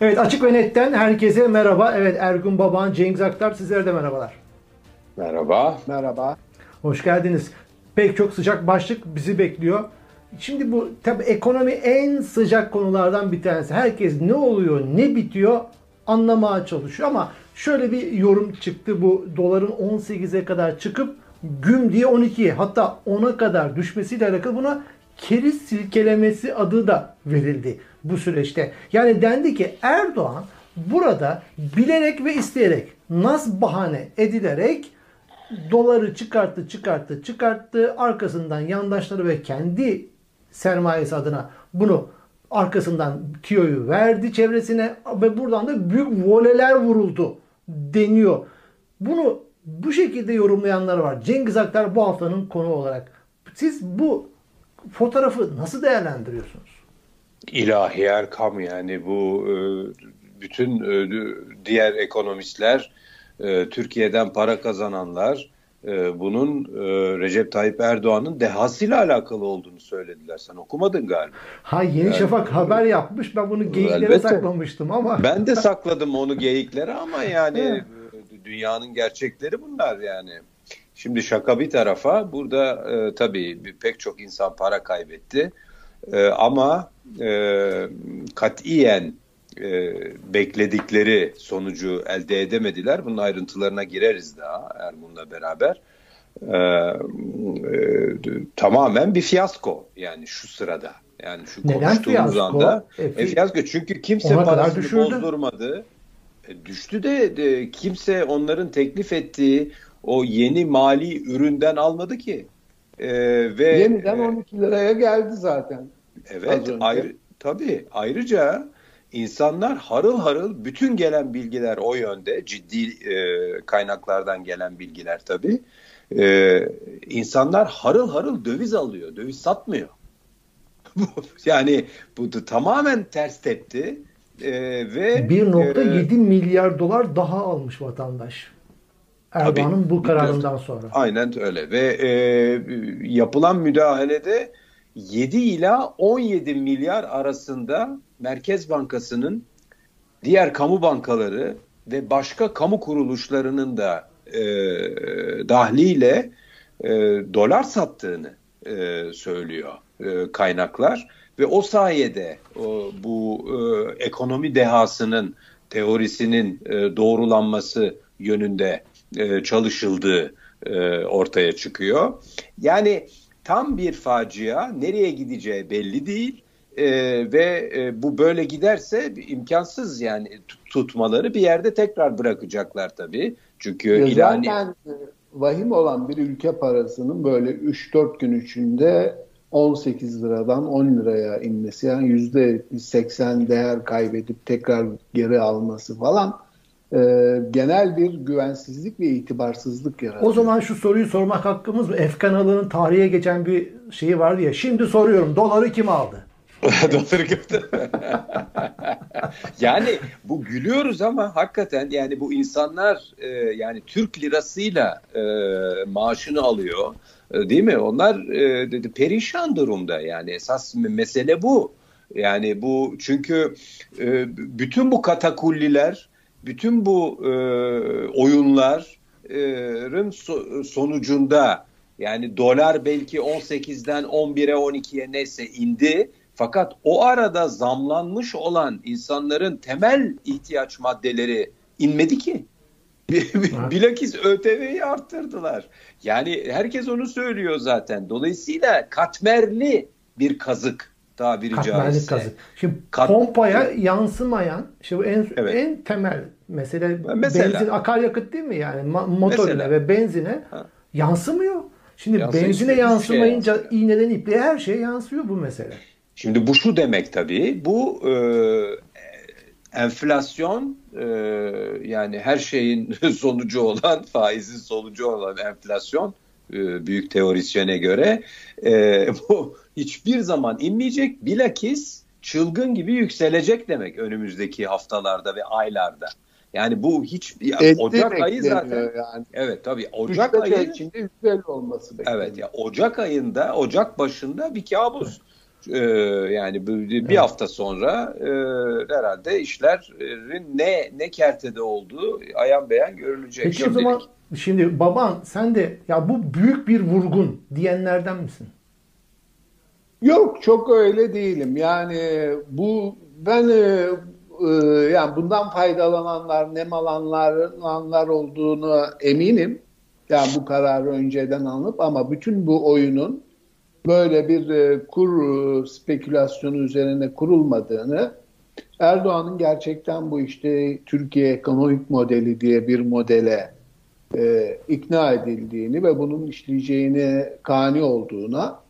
Evet Açık ve Net'ten herkese merhaba. Evet Ergun Baban, Cengiz Aktar sizlere de merhabalar. Merhaba. Merhaba. Hoş geldiniz. Pek çok sıcak başlık bizi bekliyor. Şimdi bu tabi ekonomi en sıcak konulardan bir tanesi. Herkes ne oluyor, ne bitiyor anlamaya çalışıyor ama şöyle bir yorum çıktı bu doların 18'e kadar çıkıp güm diye 12'ye hatta 10'a kadar düşmesiyle alakalı buna keriz silkelemesi adı da verildi bu süreçte. Yani dendi ki Erdoğan burada bilerek ve isteyerek nas bahane edilerek doları çıkarttı, çıkarttı, çıkarttı. Arkasından yandaşları ve kendi sermayesi adına bunu arkasından tiyoyu verdi çevresine ve buradan da büyük voleler vuruldu deniyor. Bunu bu şekilde yorumlayanlar var. Cengiz Aktar bu haftanın konu olarak. Siz bu fotoğrafı nasıl değerlendiriyorsunuz? İlahi Erkam yani bu e, bütün e, diğer ekonomistler e, Türkiye'den para kazananlar bunun Recep Tayyip Erdoğan'ın dehasıyla alakalı olduğunu söylediler. Sen okumadın galiba. Ha Yeni yani, Şafak haber yapmış. Ben bunu geyiklere elbette. saklamıştım ama. Ben de sakladım onu geyiklere ama yani dünyanın gerçekleri bunlar yani. Şimdi şaka bir tarafa burada e, tabii pek çok insan para kaybetti. E, ama e, katiyen e, bekledikleri sonucu elde edemediler. Bunun ayrıntılarına gireriz daha Ergun'la beraber. E, e, tamamen bir fiyasko yani şu sırada. Yani şu Neden konuştuğumuz fiyasko? anda e, e, fiyasko çünkü kimse parasını bozdurmadı. E, düştü de, de kimse onların teklif ettiği o yeni mali üründen almadı ki. E, ve yeniden 12 liraya geldi zaten. Evet, ayrı, tabii. Ayrıca insanlar harıl harıl bütün gelen bilgiler o yönde ciddi e, kaynaklardan gelen bilgiler tabii. E, insanlar harıl harıl döviz alıyor, döviz satmıyor. yani bu da tamamen ters tepti. E, ve 1.7 e, milyar dolar daha almış vatandaş. Erdoğan'ın bu kararından sonra. Aynen öyle. Ve e, yapılan müdahalede 7 ila 17 milyar arasında Merkez Bankası'nın diğer kamu bankaları ve başka kamu kuruluşlarının da e, dahliyle e, dolar sattığını e, söylüyor e, kaynaklar. Ve o sayede o, bu e, ekonomi dehasının teorisinin e, doğrulanması yönünde e, çalışıldığı e, ortaya çıkıyor. Yani tam bir facia nereye gideceği belli değil e, ve e, bu böyle giderse imkansız yani tutmaları bir yerde tekrar bırakacaklar tabii. Çünkü ya. Zaten vahim olan bir ülke parasının böyle 3-4 gün içinde 18 liradan 10 liraya inmesi yani %80 değer kaybedip tekrar geri alması falan e, genel bir güvensizlik ve itibarsızlık yaratıyor. O zaman şu soruyu sormak hakkımız mı? F kanalının tarihe geçen bir şeyi vardı ya. Şimdi soruyorum. Doları kim aldı? Doları kim yani bu gülüyoruz ama hakikaten yani bu insanlar e, yani Türk lirasıyla e, maaşını alıyor. E, değil mi? Onlar e, dedi perişan durumda yani esas mesele bu. Yani bu çünkü e, bütün bu katakulliler bütün bu e, oyunların so, sonucunda yani dolar belki 18'den 11'e 12'ye neyse indi. Fakat o arada zamlanmış olan insanların temel ihtiyaç maddeleri inmedi ki. Bilakis ÖTV'yi arttırdılar. Yani herkes onu söylüyor zaten. Dolayısıyla katmerli bir kazık tabiri caizse. kazık. Şimdi Kat, pompaya yansımayan, bu en evet. en temel mesele Mesela, benzin akaryakıt değil mi yani motorine ve benzine ha. yansımıyor. Şimdi Yansıyor benzine yansımayınca şey iğneden ipliğe her şeye yansıyor bu mesele. Şimdi bu şu demek tabii. Bu e, enflasyon e, yani her şeyin sonucu olan faizin sonucu olan enflasyon e, büyük teorisyene göre e, bu hiçbir zaman inmeyecek bilakis çılgın gibi yükselecek demek önümüzdeki haftalarda ve aylarda. Yani bu hiç ya, Ocak ayı zaten. Yani. Evet tabii Ocak ayı içinde yüksel olması bekleniyor. Evet ya Ocak ayında Ocak başında bir kabus. Ee, yani bir evet. hafta sonra e, herhalde işlerin ne ne kertede olduğu ayan beyan görülecek. Peki Şimdilik. o zaman şimdi baban sen de ya bu büyük bir vurgun diyenlerden misin? Yok çok öyle değilim. Yani bu ben e, yani bundan faydalananlar, nem alanlar olduğunu eminim. Yani bu kararı önceden alınıp ama bütün bu oyunun böyle bir e, kur e, spekülasyonu üzerine kurulmadığını Erdoğan'ın gerçekten bu işte Türkiye ekonomik modeli diye bir modele e, ikna edildiğini ve bunun işleyeceğini kani olduğuna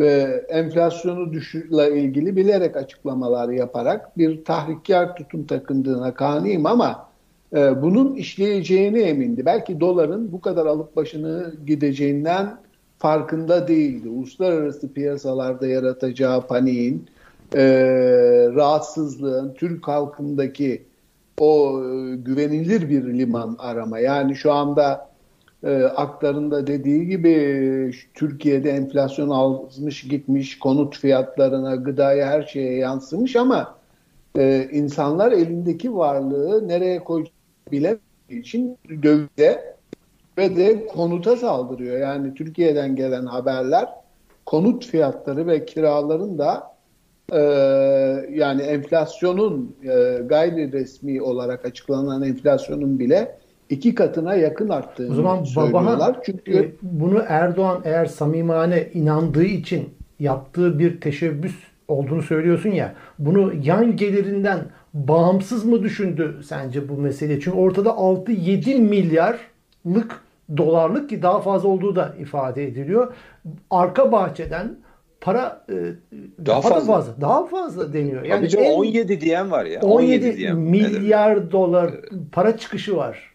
ve enflasyonu düşürle ilgili bilerek açıklamalar yaparak bir tahrikkar tutum takındığına kaniyim ama e, bunun işleyeceğini emindi. Belki doların bu kadar alıp başını gideceğinden farkında değildi. Uluslararası piyasalarda yaratacağı paniğin, e, rahatsızlığın, Türk halkındaki o e, güvenilir bir liman arama. Yani şu anda e, aktarında dediği gibi Türkiye'de enflasyon almış gitmiş, konut fiyatlarına, gıdaya her şeye yansımış ama e, insanlar elindeki varlığı nereye koyacak bilemediği için dövize ve de konuta saldırıyor. Yani Türkiye'den gelen haberler konut fiyatları ve kiraların da e, yani enflasyonun e, gayri resmi olarak açıklanan enflasyonun bile iki katına yakın arttığını o zaman söylüyorlar. Babahan, Çünkü e, bunu Erdoğan eğer samimane inandığı için yaptığı bir teşebbüs olduğunu söylüyorsun ya. Bunu yan gelirinden bağımsız mı düşündü sence bu mesele? Çünkü ortada 6-7 milyarlık dolarlık ki daha fazla olduğu da ifade ediliyor. Arka bahçeden para e, daha fazla. fazla daha fazla deniyor. Yani Tabii en, 17 diyen var ya. 17, 17 diyen milyar nedir? dolar para çıkışı var.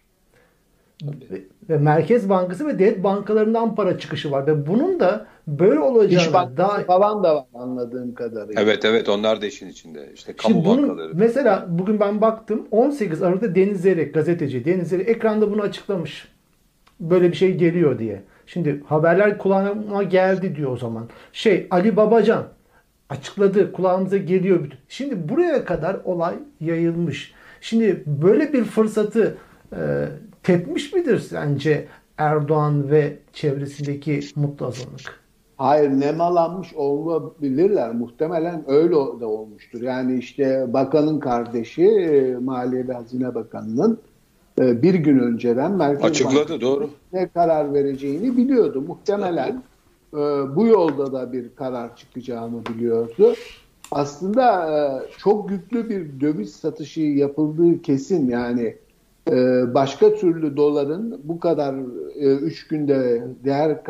Tabii. Ve Merkez Bankası ve devlet bankalarından para çıkışı var ve bunun da böyle olacağını daha falan da var anladığım kadarıyla. Evet evet onlar da işin içinde. İşte kamu Şimdi bunun, bankaları. Mesela bugün ben baktım 18 Aralık'ta Deniz gazeteci Deniz ekranda bunu açıklamış böyle bir şey geliyor diye. Şimdi haberler kulağıma geldi diyor o zaman. Şey Ali Babacan açıkladı kulağımıza geliyor. Şimdi buraya kadar olay yayılmış. Şimdi böyle bir fırsatı e, tepmiş midir sence Erdoğan ve çevresindeki mutlu azınlık? Hayır nemalanmış olabilirler. Muhtemelen öyle de olmuştur. Yani işte bakanın kardeşi e, Maliye ve Hazine Bakanı'nın e, bir gün önceden Merkez Açıkladı doğru. ne karar vereceğini biliyordu. Muhtemelen e, bu yolda da bir karar çıkacağını biliyordu. Aslında çok yüklü bir döviz satışı yapıldığı kesin yani başka türlü doların bu kadar üç günde değer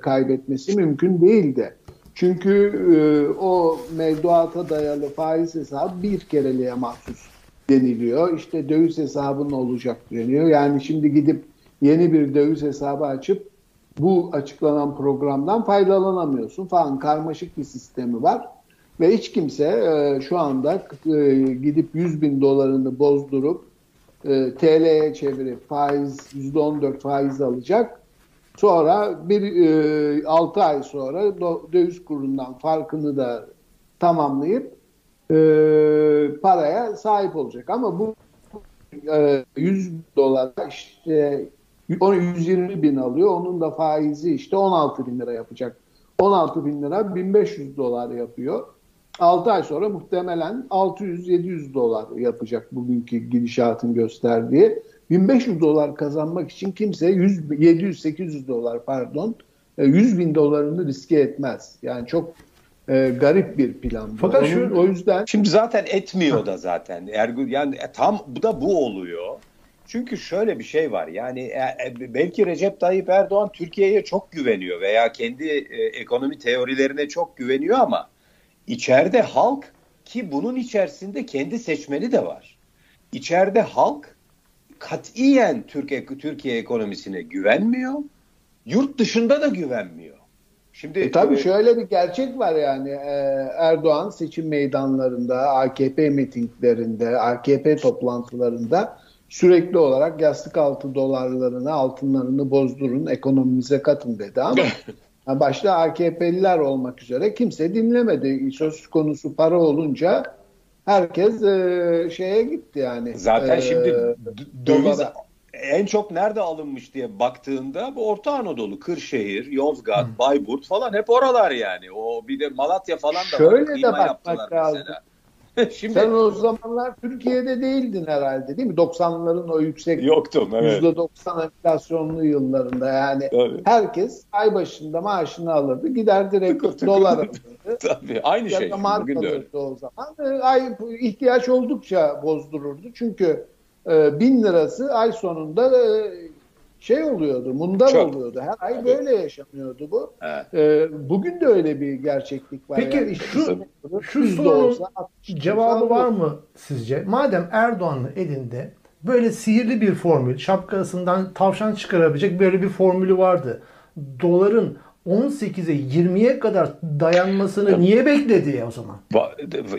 kaybetmesi mümkün değildi. Çünkü o mevduata dayalı faiz hesabı bir kereliğe mahsus deniliyor. İşte döviz hesabının olacak deniyor. Yani şimdi gidip yeni bir döviz hesabı açıp bu açıklanan programdan faydalanamıyorsun falan karmaşık bir sistemi var. Ve hiç kimse e, şu anda e, gidip 100 bin dolarını bozdurup e, TL'ye çevirip faiz %14 faiz alacak. Sonra bir e, 6 ay sonra döviz kurundan farkını da tamamlayıp e, paraya sahip olacak. Ama bu e, 100 dolar işte onu 120 bin alıyor. Onun da faizi işte 16 bin lira yapacak. 16 bin lira 1500 dolar yapıyor. 6 ay sonra muhtemelen 600-700 dolar yapacak bugünkü gidişatın gösterdiği. 1500 dolar kazanmak için kimse 700-800 dolar pardon 100 e, bin dolarını riske etmez. Yani çok e, garip bir plan. Bu. Fakat Onun, şu, o yüzden şimdi zaten etmiyor da zaten. Ergun yani e, tam bu da bu oluyor. Çünkü şöyle bir şey var. Yani e, e, belki Recep Tayyip Erdoğan Türkiye'ye çok güveniyor veya kendi e, ekonomi teorilerine çok güveniyor ama içeride halk ki bunun içerisinde kendi seçmeni de var. İçeride halk katiyen Türkiye Türkiye ekonomisine güvenmiyor. Yurt dışında da güvenmiyor. Şimdi e, tabii e, şöyle bir gerçek var yani e, Erdoğan seçim meydanlarında, AKP mitinglerinde, AKP toplantılarında sürekli olarak yastık altı dolarlarını, altınlarını bozdurun, ekonomimize katın dedi ama başta AKP'liler olmak üzere kimse dinlemedi. Söz konusu para olunca herkes e, şeye gitti yani. Zaten e, şimdi döviz dolara. en çok nerede alınmış diye baktığında bu Orta Anadolu, Kırşehir, Yozgat, Bayburt falan hep oralar yani. O bir de Malatya falan da Şöyle var. de bakmak lazım. mesela. Şimdi Sen o zamanlar Türkiye'de değildin herhalde değil mi? 90'ların o yüksek yoktum evet. %90 enflasyonlu yıllarında yani Tabii. herkes ay başında maaşını alırdı gider direkt Tıkır tıkır. dolar alırdı. Tabii aynı ya şey. mark Bugün de öyle. o zaman. E, Ay ihtiyaç oldukça bozdururdu. Çünkü e, bin lirası ay sonunda e, şey oluyordu, mundar Çöp. oluyordu. Her ay böyle yaşanıyordu bu. Evet. E, bugün de öyle bir gerçeklik var. Peki yani şu- şu sorunun Cevabı var mı sizce? Madem Erdoğan'ın elinde böyle sihirli bir formül, şapkasından tavşan çıkarabilecek böyle bir formülü vardı. Doların 18'e 20'ye kadar dayanmasını niye bekledi ya o zaman?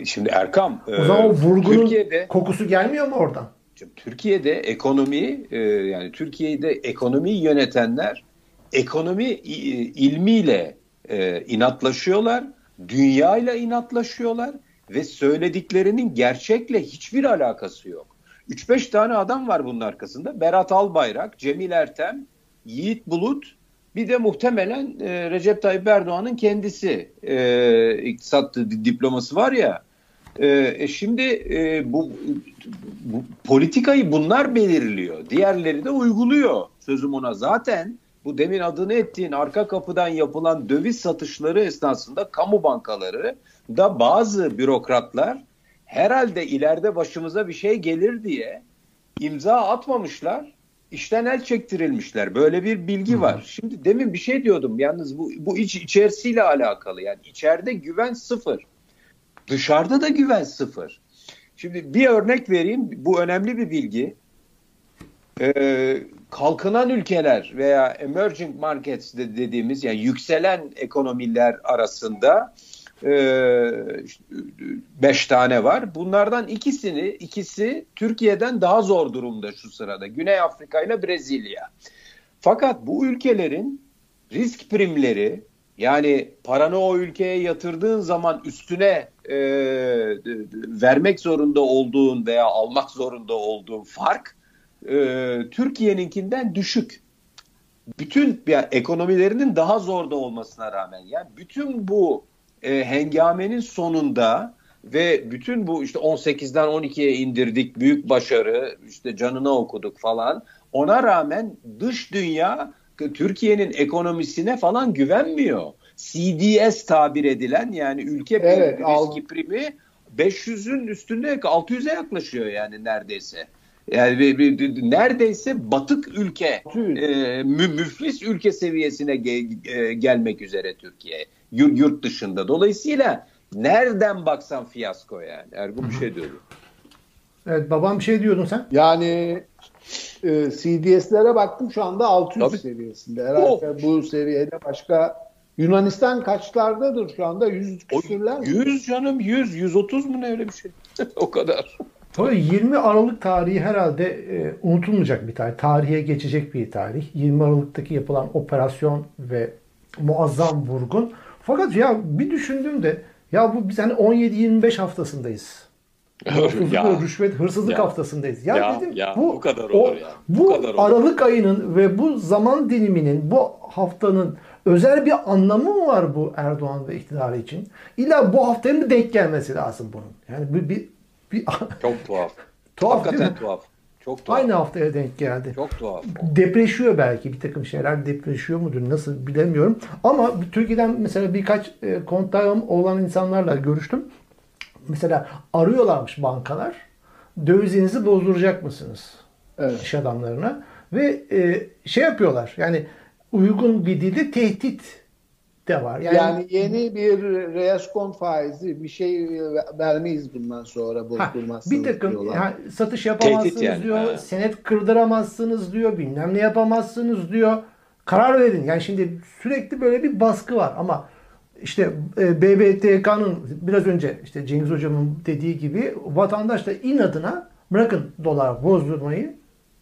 Şimdi Erkam O zaman o e, vurgunun Türkiye'de kokusu gelmiyor mu oradan? Şimdi Türkiye'de ekonomi e, yani Türkiye'de ekonomiyi yönetenler ekonomi i- ilmiyle e, inatlaşıyorlar, dünyayla inatlaşıyorlar ve söylediklerinin gerçekle hiçbir alakası yok. 3-5 tane adam var bunun arkasında. Berat Albayrak, Cemil Ertem, Yiğit Bulut, bir de muhtemelen e, Recep Tayyip Erdoğan'ın kendisi e, iktisat di- diploması var ya. E, e, şimdi e, bu, bu politikayı bunlar belirliyor. Diğerleri de uyguluyor sözüm ona. Zaten bu demin adını ettiğin arka kapıdan yapılan döviz satışları esnasında kamu bankaları da bazı bürokratlar herhalde ileride başımıza bir şey gelir diye imza atmamışlar. işten el çektirilmişler. Böyle bir bilgi var. Şimdi demin bir şey diyordum. Yalnız bu, bu iç içerisiyle alakalı. Yani içeride güven sıfır. Dışarıda da güven sıfır. Şimdi bir örnek vereyim. Bu önemli bir bilgi. Ee, kalkınan ülkeler veya emerging markets de dediğimiz yani yükselen ekonomiler arasında e, beş tane var. Bunlardan ikisini ikisi Türkiye'den daha zor durumda şu sırada. Güney Afrika ile Brezilya. Fakat bu ülkelerin risk primleri yani paranı o ülkeye yatırdığın zaman üstüne e, vermek zorunda olduğun veya almak zorunda olduğun fark e, Türkiye'ninkinden düşük. Bütün yani ekonomilerinin daha zorda olmasına rağmen yani bütün bu e, hengamenin sonunda ve bütün bu işte 18'den 12'ye indirdik büyük başarı işte canına okuduk falan ona rağmen dış dünya Türkiye'nin ekonomisine falan güvenmiyor. CDS tabir edilen yani ülke Evet, riski al- primi 500'ün üstünde 600'e yaklaşıyor yani neredeyse. Yani bir, bir- bir- neredeyse batık ülke, 600. e, mü, müflis ülke seviyesine ge- e, gelmek üzere Türkiye yurt, yurt dışında. Dolayısıyla nereden baksan fiyasko yani. Ergun bir şey diyordu. Evet babam bir şey diyordun sen. Yani e, CDS'lere baktım şu anda 600 Tabii. seviyesinde. Herhalde bu seviyede başka Yunanistan kaçlardadır şu anda? 100 O küsürler mi? 100 canım 100 130 mu ne öyle bir şey. o kadar. Tabii 20 Aralık tarihi herhalde e, unutulmayacak bir tarih. Tarihe geçecek bir tarih. 20 Aralık'taki yapılan operasyon ve muazzam vurgun. Fakat ya bir düşündüm de ya bu biz hani 17-25 haftasındayız. Ya. ve rüşvet, hırsızlık Ya. haftasındayız. Ya, Ya, dedim ya, bu, bu kadar o- olur ya. Bu Bu, kadar olur. Aralık ayının ve bu zaman diliminin, bu haftanın özel bir anlamı mı var bu Erdoğan ve iktidarı için? İlla bu haftaya mı denk gelmesi lazım bunun? Yani bir, bir, bir Çok tuhaf. Tuhaf Hakikaten tuhaf. Çok tuhaf. aynı haftaya denk geldi. Çok tuhaf. Depreşiyor belki bir takım şeyler depreşiyor mudur nasıl bilemiyorum. Ama Türkiye'den mesela birkaç e, kontağı olan insanlarla görüştüm. Mesela arıyorlarmış bankalar. Dövizinizi bozduracak mısınız? Evet. iş adamlarına ve e, şey yapıyorlar. Yani uygun bir dilde tehdit de var. Yani, Yani, yeni bir reskon faizi bir şey vermeyiz bundan sonra ha, bozdurmazsınız bir takım diyorlar. ha, satış yapamazsınız yani, diyor, ha. senet kırdıramazsınız diyor, bilmem ne yapamazsınız diyor. Karar verin. Yani şimdi sürekli böyle bir baskı var ama işte e, BBTK'nın biraz önce işte Cengiz Hocam'ın dediği gibi vatandaş da inadına bırakın dolar bozdurmayı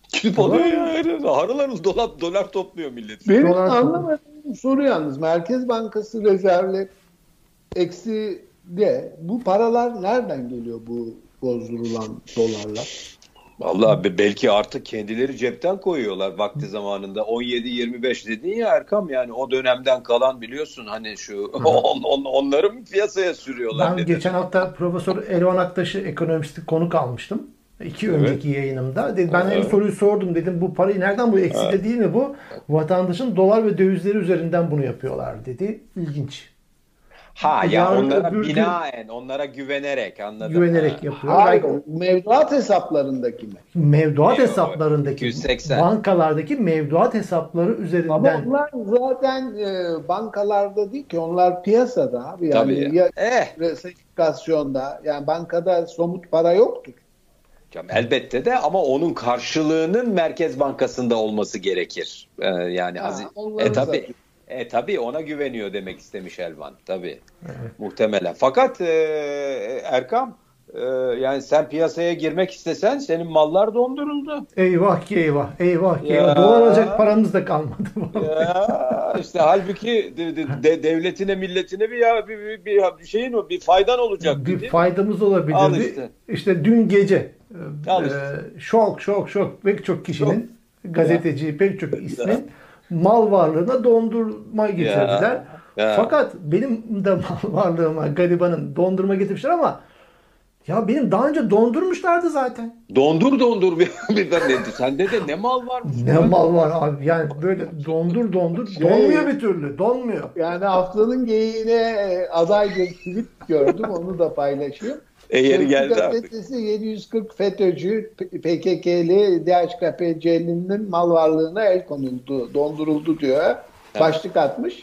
Kim alıyor ya? Harılarız dolar, dolar topluyor millet. Benim Dolar- anlamadığım soru yalnız Merkez Bankası rezervleri eksi de bu paralar nereden geliyor bu bozdurulan dolarlar? Vallahi belki artık kendileri cepten koyuyorlar vakti zamanında. 17-25 dedin ya Erkam yani o dönemden kalan biliyorsun hani şu on, on, onları mı piyasaya sürüyorlar? Ben dedi. geçen hafta Profesör Elvan Aktaş'ı ekonomisti konuk almıştım. İki Evet. önceki yayınımda. Dedi, ben Evet. en soruyu sordum dedim bu parayı nereden bu eksi de değil mi bu? Vatandaşın dolar ve dövizleri üzerinden bunu yapıyorlar dedi. İlginç. Ha ya Yarın onlara öbür gün- binaen, onlara güvenerek anladım. Güvenerek Ha. yapıyor. Hayır, mevduat hesaplarındaki mi? mevduat Yok, hesaplarındaki 280. bankalardaki mevduat hesapları Ama üzerinden onlar zaten e, bankalarda değil ki onlar piyasada abi. Yani Tabii. ya Eh resifikasyonda yani bankada somut para yoktur. canım, elbette de ama onun karşılığının Merkez Bankası'nda olması gerekir. Ee, yani Ha, Aziz. onları E tabii. satıyor. E tabii ona güveniyor demek istemiş Elvan. Tabii. Muhtemelen. Fakat e, Erkam e, yani sen piyasaya girmek istesen senin mallar donduruldu. eyvah ki eyvah eyvah ki Ya. eyvah dolar alacak paramız da kalmadı. Ya işte halbuki de- de- de- devletine milletine bir ya bir, bir, bir, bir şeyin o bir faydan olacak. bir faydamız olabilirdi. Al işte. İşte dün gece Al e, işte. şok şok şok pek çok kişinin gazeteci pek çok ismin mal varlığına dondurma getirdiler. ya. Fakat benim de mal varlığıma garibanın dondurma getirmişler ama ya benim daha önce dondurmuşlardı zaten. Dondur dondur bir, bir de sende de ne mal varmış. Ne mal var abi yani böyle dondur dondur Şey- donmuyor bir türlü donmuyor. Yani haftanın geyiğine e, aday bir tweet gördüm onu da paylaşayım. E yeri geldi artık. gazetesi 740 FETÖ'cü PKK'li DHKPC'nin mal varlığına el konuldu, donduruldu diyor. Başlık atmış.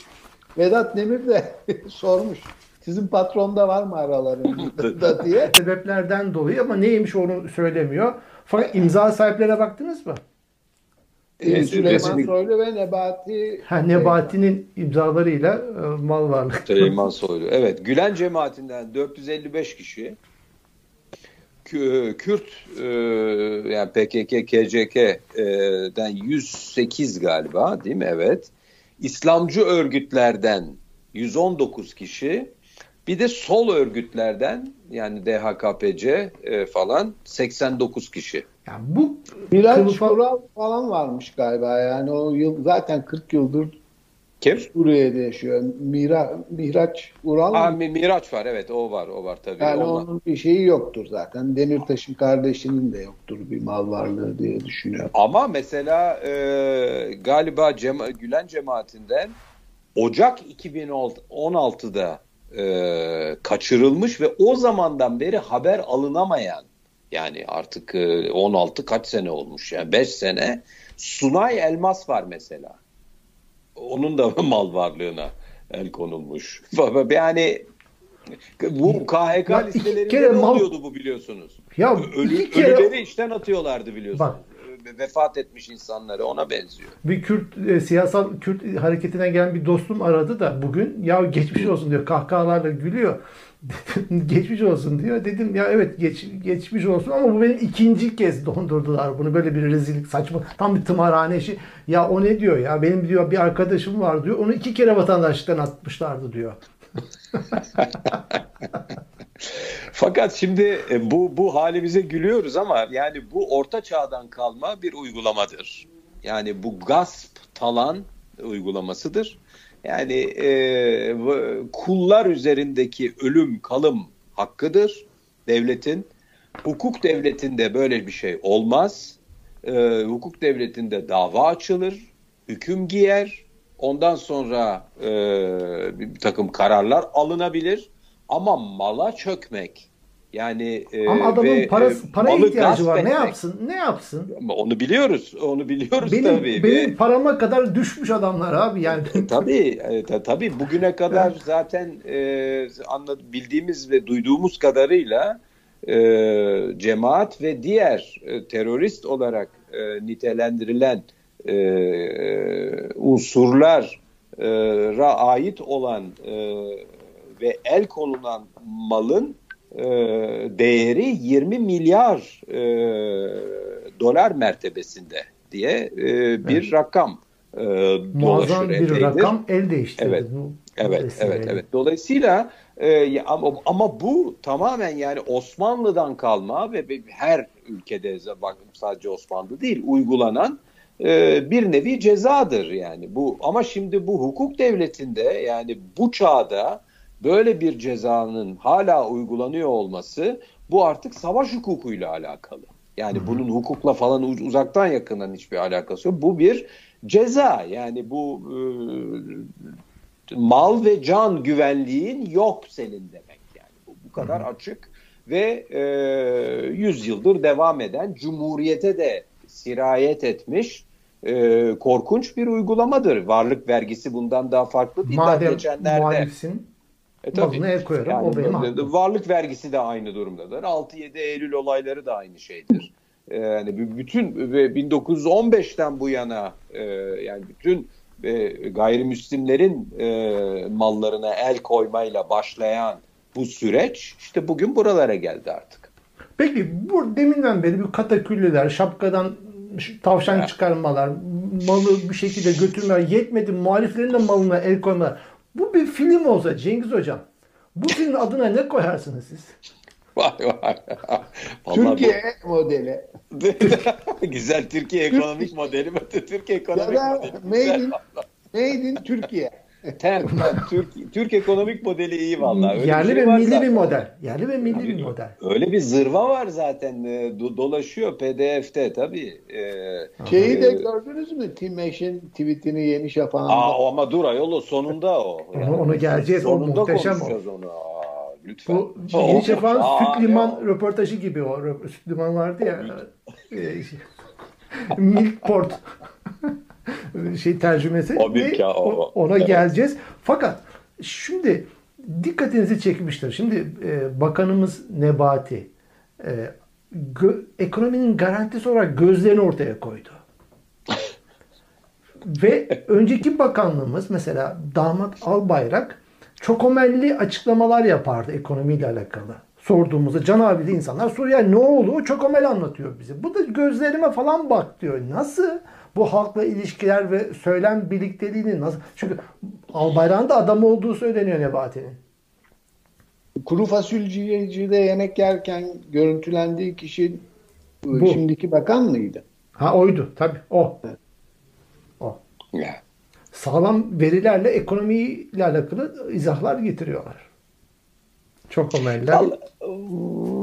Vedat Demir de sormuş. Sizin patronda var mı aralarında diye. Sebeplerden dolayı ama neymiş onu söylemiyor. Fakat imza sahiplerine baktınız mı? E, Süleyman resmi- Soylu ve Nebati Ha, Nebati'nin imzalarıyla e, mal varlığı. Süleyman Soylu. Evet. Gülen cemaatinden 455 kişi Kürt e, yani PKK, KCK'den 108 galiba değil mi? Evet. İslamcı örgütlerden 119 kişi bir de sol örgütlerden yani DHKPC e, falan 89 kişi. Yani bu Miraç kılıfa- falan varmış galiba yani o yıl zaten 40 yıldır Kim? Suriye'de yaşıyor. Mira, Miraç Ural Aa, Mi- Miraç var evet o var o var tabii. yani Onlar- onun bir şeyi yoktur zaten. Demirtaş'ın kardeşinin de yoktur bir mal varlığı diye düşünüyorum. Ama mesela e, galiba Cema- Gülen cemaatinden Ocak 2016'da e, kaçırılmış ve o zamandan beri haber alınamayan yani artık e, 16 kaç sene olmuş yani 5 sene Sunay Elmas var mesela. Onun da mal varlığına el konulmuş. Yani bu KHK Ya listelerinde kere ne mal- oluyordu bu biliyorsunuz? ya Ölü, kere ölüleri işten atıyorlardı biliyorsun. Bak. Vefat etmiş insanları ona benziyor. bir Kürt e, siyasal Kürt hareketine gelen bir dostum aradı da bugün ya geçmiş olsun diyor kahkahalarla gülüyor. Geçmiş olsun diyor. Dedim ya evet geç, geçmiş olsun ama bu benim ikinci kez dondurdular bunu böyle bir rezillik saçma tam bir tımarhane işi. Ya o ne diyor ya benim diyor bir arkadaşım var diyor onu iki kere vatandaşlıktan atmışlardı diyor. Fakat şimdi e, bu bu halimize gülüyoruz ama yani bu orta çağdan kalma bir uygulamadır. Yani bu gasp talan uygulamasıdır. Yani e, kullar üzerindeki ölüm kalım hakkıdır devletin. Hukuk devletinde böyle bir şey olmaz. E, hukuk devletinde dava açılır, hüküm giyer. Ondan sonra e, bir takım kararlar alınabilir. Ama mala çökmek yani e, Ama adamın ve, parası, e, paraya malı ihtiyacı var. Ne etmek- yapsın? Ne yapsın? Ama Onu biliyoruz. Onu biliyoruz Benim tabii. benim Ve- parama kadar düşmüş adamlar abi yani. E, tabii, e, ta- tabii bugüne kadar zaten e, anlad- bildiğimiz ve duyduğumuz kadarıyla e, cemaat ve diğer e, terörist olarak e, nitelendirilen e, unsurlara ait olan e, ve el konulan malın e, değeri 20 milyar e, dolar mertebesinde diye e, bir Evet. rakam e, Muazzam bir epeydir. rakam el değiştirdi. Evet. Bu, Evet, evet, evet. Dolayısıyla e, ama, ama bu tamamen yani Osmanlı'dan kalma ve ve her ülkede bak sadece Osmanlı değil uygulanan e, bir nevi cezadır yani bu. Ama şimdi bu hukuk devletinde yani bu çağda böyle bir cezanın hala uygulanıyor olması bu artık savaş hukukuyla alakalı. Yani bunun hukukla falan uz- uzaktan yakından hiçbir alakası yok. Bu bir ceza. Yani bu e, mal ve can güvenliğin yok senin demek yani. Bu, bu kadar açık ve e, 100 yıldır devam eden cumhuriyete de sirayet etmiş e, korkunç bir uygulamadır. Varlık vergisi bundan daha farklı değil. Madem geçenlerde muhalifsin e, tabii. malına el koyarım, o benim hakkım. Varlık vergisi de aynı durumdadır. 6-7 Eylül olayları da aynı şeydir. E, Yani b- bütün ve 1915'ten bu yana e, yani bütün e, gayrimüslimlerin e, mallarına el koymayla başlayan bu süreç işte bugün buralara geldi artık. Peki bu deminden beri bir kataküllüler, şapkadan tavşan çıkarmalar, malı bir şekilde götürmeler, yetmedi muhaliflerin de malına el koymalar. Bu bir film olsa Cengiz Hocam, bu filmin adına ne koyarsınız siz? Vay vay. Vallahi Türkiye modeli. bu- Güzel Türkiye ekonomik modeli. Türkiye Ya ekonomik da modeli. made in, made in Türkiye. Türk, Türk ekonomik modeli iyi vallahi. Öyle Yerli bir şey ve milli zaten. bir model. Yerli ve milli bir model. Öyle bir zırva var zaten e, do- dolaşıyor PDF'te tabii. E, Şeyi de e, gördünüz mü? Tim Eş'in tweetini Yeni Şafak'ın. Aa, ama dur ayol o sonunda o. Onu- onu geleceğiz, o Sonunda muhteşem o. konuşacağız onu. Aa, lütfen. Bu O- Yeni Şafak'ın süt liman ya. röportajı gibi o. Süt liman vardı ya. şey, Milkport şey tercümesi. O Ve ya, o- ona evet. geleceğiz. Fakat şimdi dikkatinizi çekmiştir. Şimdi e, bakanımız Nebati e, gö- ekonominin garantisi olarak gözlerini ortaya koydu. Ve önceki bakanlığımız mesela damat Albayrak çok omelli açıklamalar yapardı ekonomiyle alakalı. Sorduğumuzda Can abi de insanlar soruyor "Ya ne oldu? Çok omel anlatıyor bize. Bu da gözlerime falan bak diyor. Nasıl bu halkla ilişkiler ve söylem birlikteliğini nasıl? Çünkü Albayrak'ın da adam olduğu söyleniyor Nebati'nin. Kuru fasulyecide yemek yerken görüntülendiği kişi Bu. şimdiki bakan mıydı? Ha oydu tabii o. O. Ya. Sağlam verilerle ekonomiyle alakalı izahlar getiriyorlar. Çok omeller. Vallahi,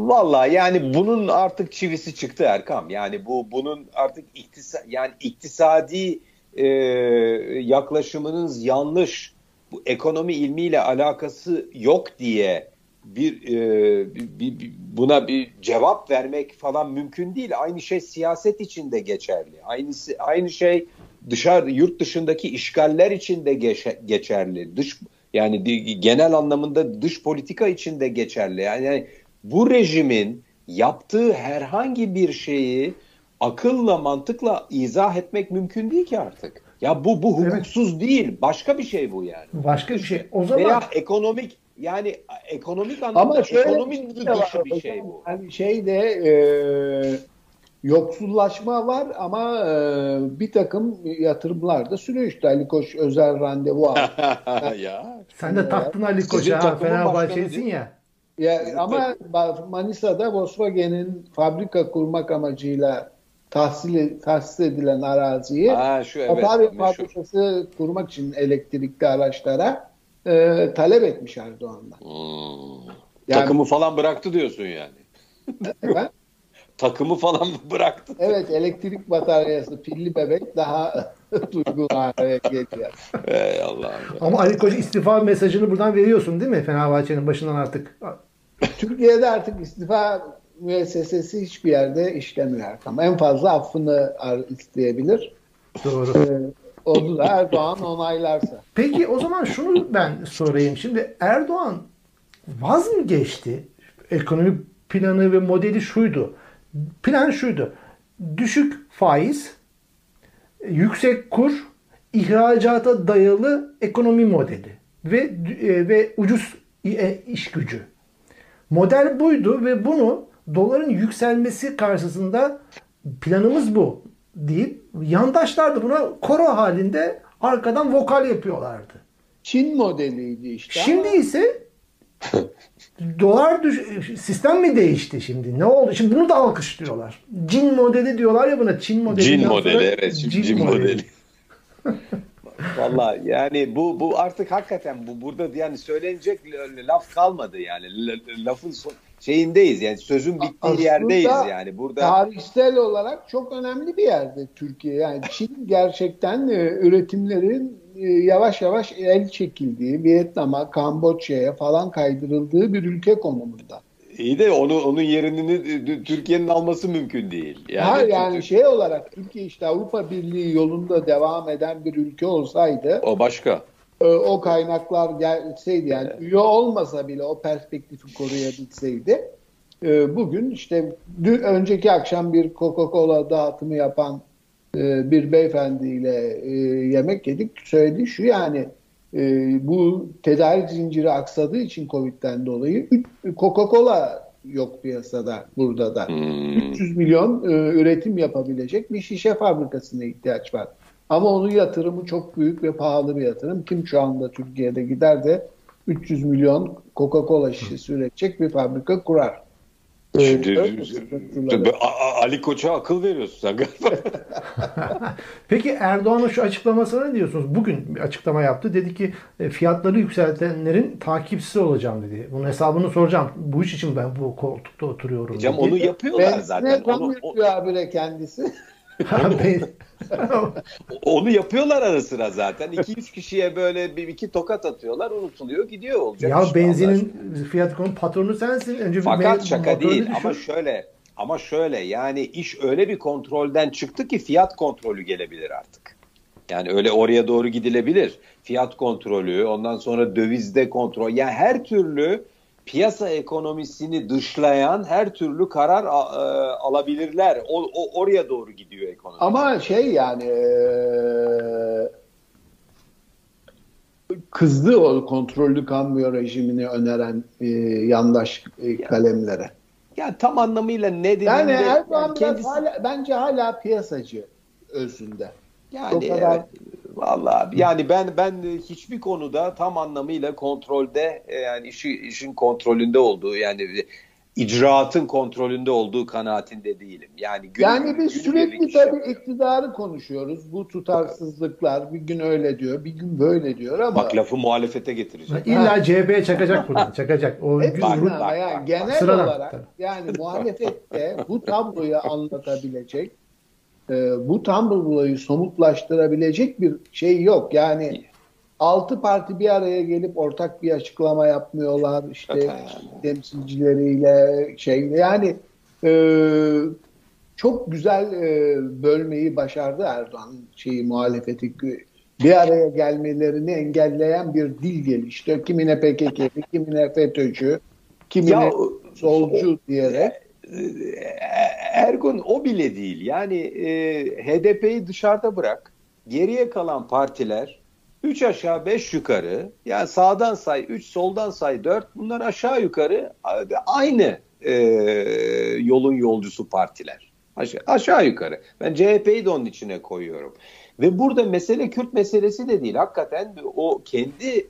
vallahi yani bunun artık çivisi çıktı Erkam. Yani bu bunun artık iktisa, yani iktisadi e, yaklaşımınız yanlış. Bu ekonomi ilmiyle alakası yok diye bir, e, bir- bir- buna bir cevap vermek falan mümkün değil. Aynı şey siyaset için de geçerli. Aynısı aynı şey dışarı yurt dışındaki işgaller için de geçe- geçerli. Dış yani genel anlamında dış politika için de geçerli. Yani, yani bu rejimin yaptığı herhangi bir şeyi akılla mantıkla izah etmek mümkün değil ki artık. Ya bu bu Evet. hukuksuz değil. Başka bir şey bu yani. Başka bir şey. O zaman Veya ekonomik yani ekonomik anlamda Ama şöyle ekonomik bir şey de dışı bir şey bu. Yani şeyde e, yoksullaşma var ama e, bir takım yatırımlar da sürüyor işte Ali Koç özel randevu aldı. ya. sen de taktın Ali Koç'a başkanı ya. Ya, ama Manisa'da Volkswagen'in fabrika kurmak amacıyla tahsil, tahsis edilen araziyi şu evet. Atari fabrikası kurmak için elektrikli araçlara e, talep etmiş Erdoğan'dan. Hmm. Yani- Takımı falan bıraktı diyorsun yani. Evet. Takımı falan bıraktı. Evet elektrik bataryası pilli bebek daha duygulu hale geliyor. Ey Allah'ım. Ama Ali Koç istifa mesajını buradan veriyorsun değil mi Fenerbahçe'nin başından artık? Türkiye'de artık istifa müessesesi hiçbir yerde işlemiyor Erkam. En fazla affını isteyebilir. Doğru. Ee, onu da Erdoğan onaylarsa. Peki o zaman şunu ben sorayım. Şimdi Erdoğan vaz mı geçti? Ekonomi planı ve modeli şuydu. Plan şuydu. Düşük faiz, yüksek kur, ihracata dayalı ekonomi modeli ve e, ve ucuz e, iş gücü. Model buydu ve bunu doların yükselmesi karşısında planımız bu. deyip yandaşlar da buna koro halinde arkadan vokal yapıyorlardı. Çin modeliydi işte. Şimdi ise dolar düş sistem mi değişti şimdi? Ne oldu? Şimdi bunu da alkışlıyorlar. Cin modeli diyorlar ya buna Çin modeli. Cin modeli evet. Cin, Cin modeli. Valla yani bu bu artık hakikaten bu burada yani söylenecek laf kalmadı yani lafın son, şeyindeyiz yani sözün bittiği Aslında yerdeyiz yani burada tarihsel olarak çok önemli bir yerde Türkiye yani Çin gerçekten e, üretimlerin yavaş yavaş el çekildiği Vietnam'a Kamboçya'ya falan kaydırıldığı bir ülke konumunda. İyi de onu onun yerini Türkiye'nin alması mümkün değil. Yani, ha, yani şey olarak Türkiye işte Avrupa Birliği yolunda devam eden bir ülke olsaydı o başka. E, o kaynaklar gelseydi yani evet. üye olmasa bile o perspektifi koruyabilseydi e, bugün işte dün önceki akşam bir Coca-Cola dağıtımı yapan e, bir beyefendiyle yemek yedik söyledi şu yani bu tedarik zinciri aksadığı için Covid'den dolayı Coca-Cola yok piyasada burada da. Hmm. 300 milyon üretim yapabilecek bir şişe fabrikasına ihtiyaç var. Ama onun yatırımı çok büyük ve pahalı bir yatırım. Kim şu anda Türkiye'de gider de 300 milyon Coca-Cola şişesi üretecek bir fabrika kurar. Şimdi, tabii, Ali Koç'a akıl veriyorsun sen galiba. Peki Erdoğan'ın şu açıklamasına ne diyorsunuz? Bugün bir açıklama yaptı. Dedi ki e, fiyatları yükseltenlerin takipçisi olacağım dedi. Bunun hesabını soracağım. Bu iş için ben bu koltukta oturuyorum. Hocam onu yapıyorlar ben zaten. Ben onu, yapıyor abire kendisi. Onu yapıyorlar ara sıra zaten. 2-3 kişiye böyle bir iki tokat atıyorlar, unutuluyor, gidiyor olacak. Ya benzinin fiyat konu patronu sensin. Önce Fakat bir şaka değil düşün. ama şöyle ama şöyle yani iş öyle bir kontrolden çıktı ki fiyat kontrolü gelebilir artık. Yani öyle oraya doğru gidilebilir. Fiyat kontrolü, ondan sonra dövizde kontrol. Yani her türlü piyasa ekonomisini dışlayan her türlü karar a, e, alabilirler. O, o oraya doğru gidiyor ekonomi. Ama şey yani e, kızdı o kontrollü kamuoyu rejimini öneren e, yandaş e, kalemlere. Ya tam anlamıyla ne dediğinde yani Erdoğan yani kendisi... hala, bence hala piyasacı özünde. Yani o kadar evet. Vallahi yani ben ben hiçbir konuda tam anlamıyla kontrolde e, yani işi işin kontrolünde olduğu yani icraatın kontrolünde olduğu kanaatinde değilim. Yani gün, yani biz sürekli tabii iktidarı konuşuyoruz. Bu tutarsızlıklar bir gün öyle diyor, bir gün böyle diyor ama Bak lafı muhalefete getirecek. İlla CHP'ye çakacak bunu. Çakacak. O Hep bak, bak, bak, yani genel Sıradan. olarak yani muhalefette bu tabloyu anlatabilecek e, bu tabloyu somutlaştırabilecek bir şey yok. Yani altı parti bir araya gelip ortak bir açıklama yapmıyorlar işte temsilcileriyle şey yani e, çok güzel e, bölmeyi başardı Erdoğan şeyi muhalefeti bir araya gelmelerini engelleyen bir dil gelişti. Kimine PKK'li, kimine FETÖ'cü, kimine ya, solcu diyerek. Ergun o bile değil. Yani e, HDP'yi dışarıda bırak. Geriye kalan partiler 3 aşağı 5 yukarı yani sağdan say 3 soldan say 4 bunlar aşağı yukarı aynı e, yolun yolcusu partiler. Aşağı, aşağı yukarı. Ben CHP'yi de onun içine koyuyorum. Ve burada mesele Kürt meselesi de değil. Hakikaten o kendi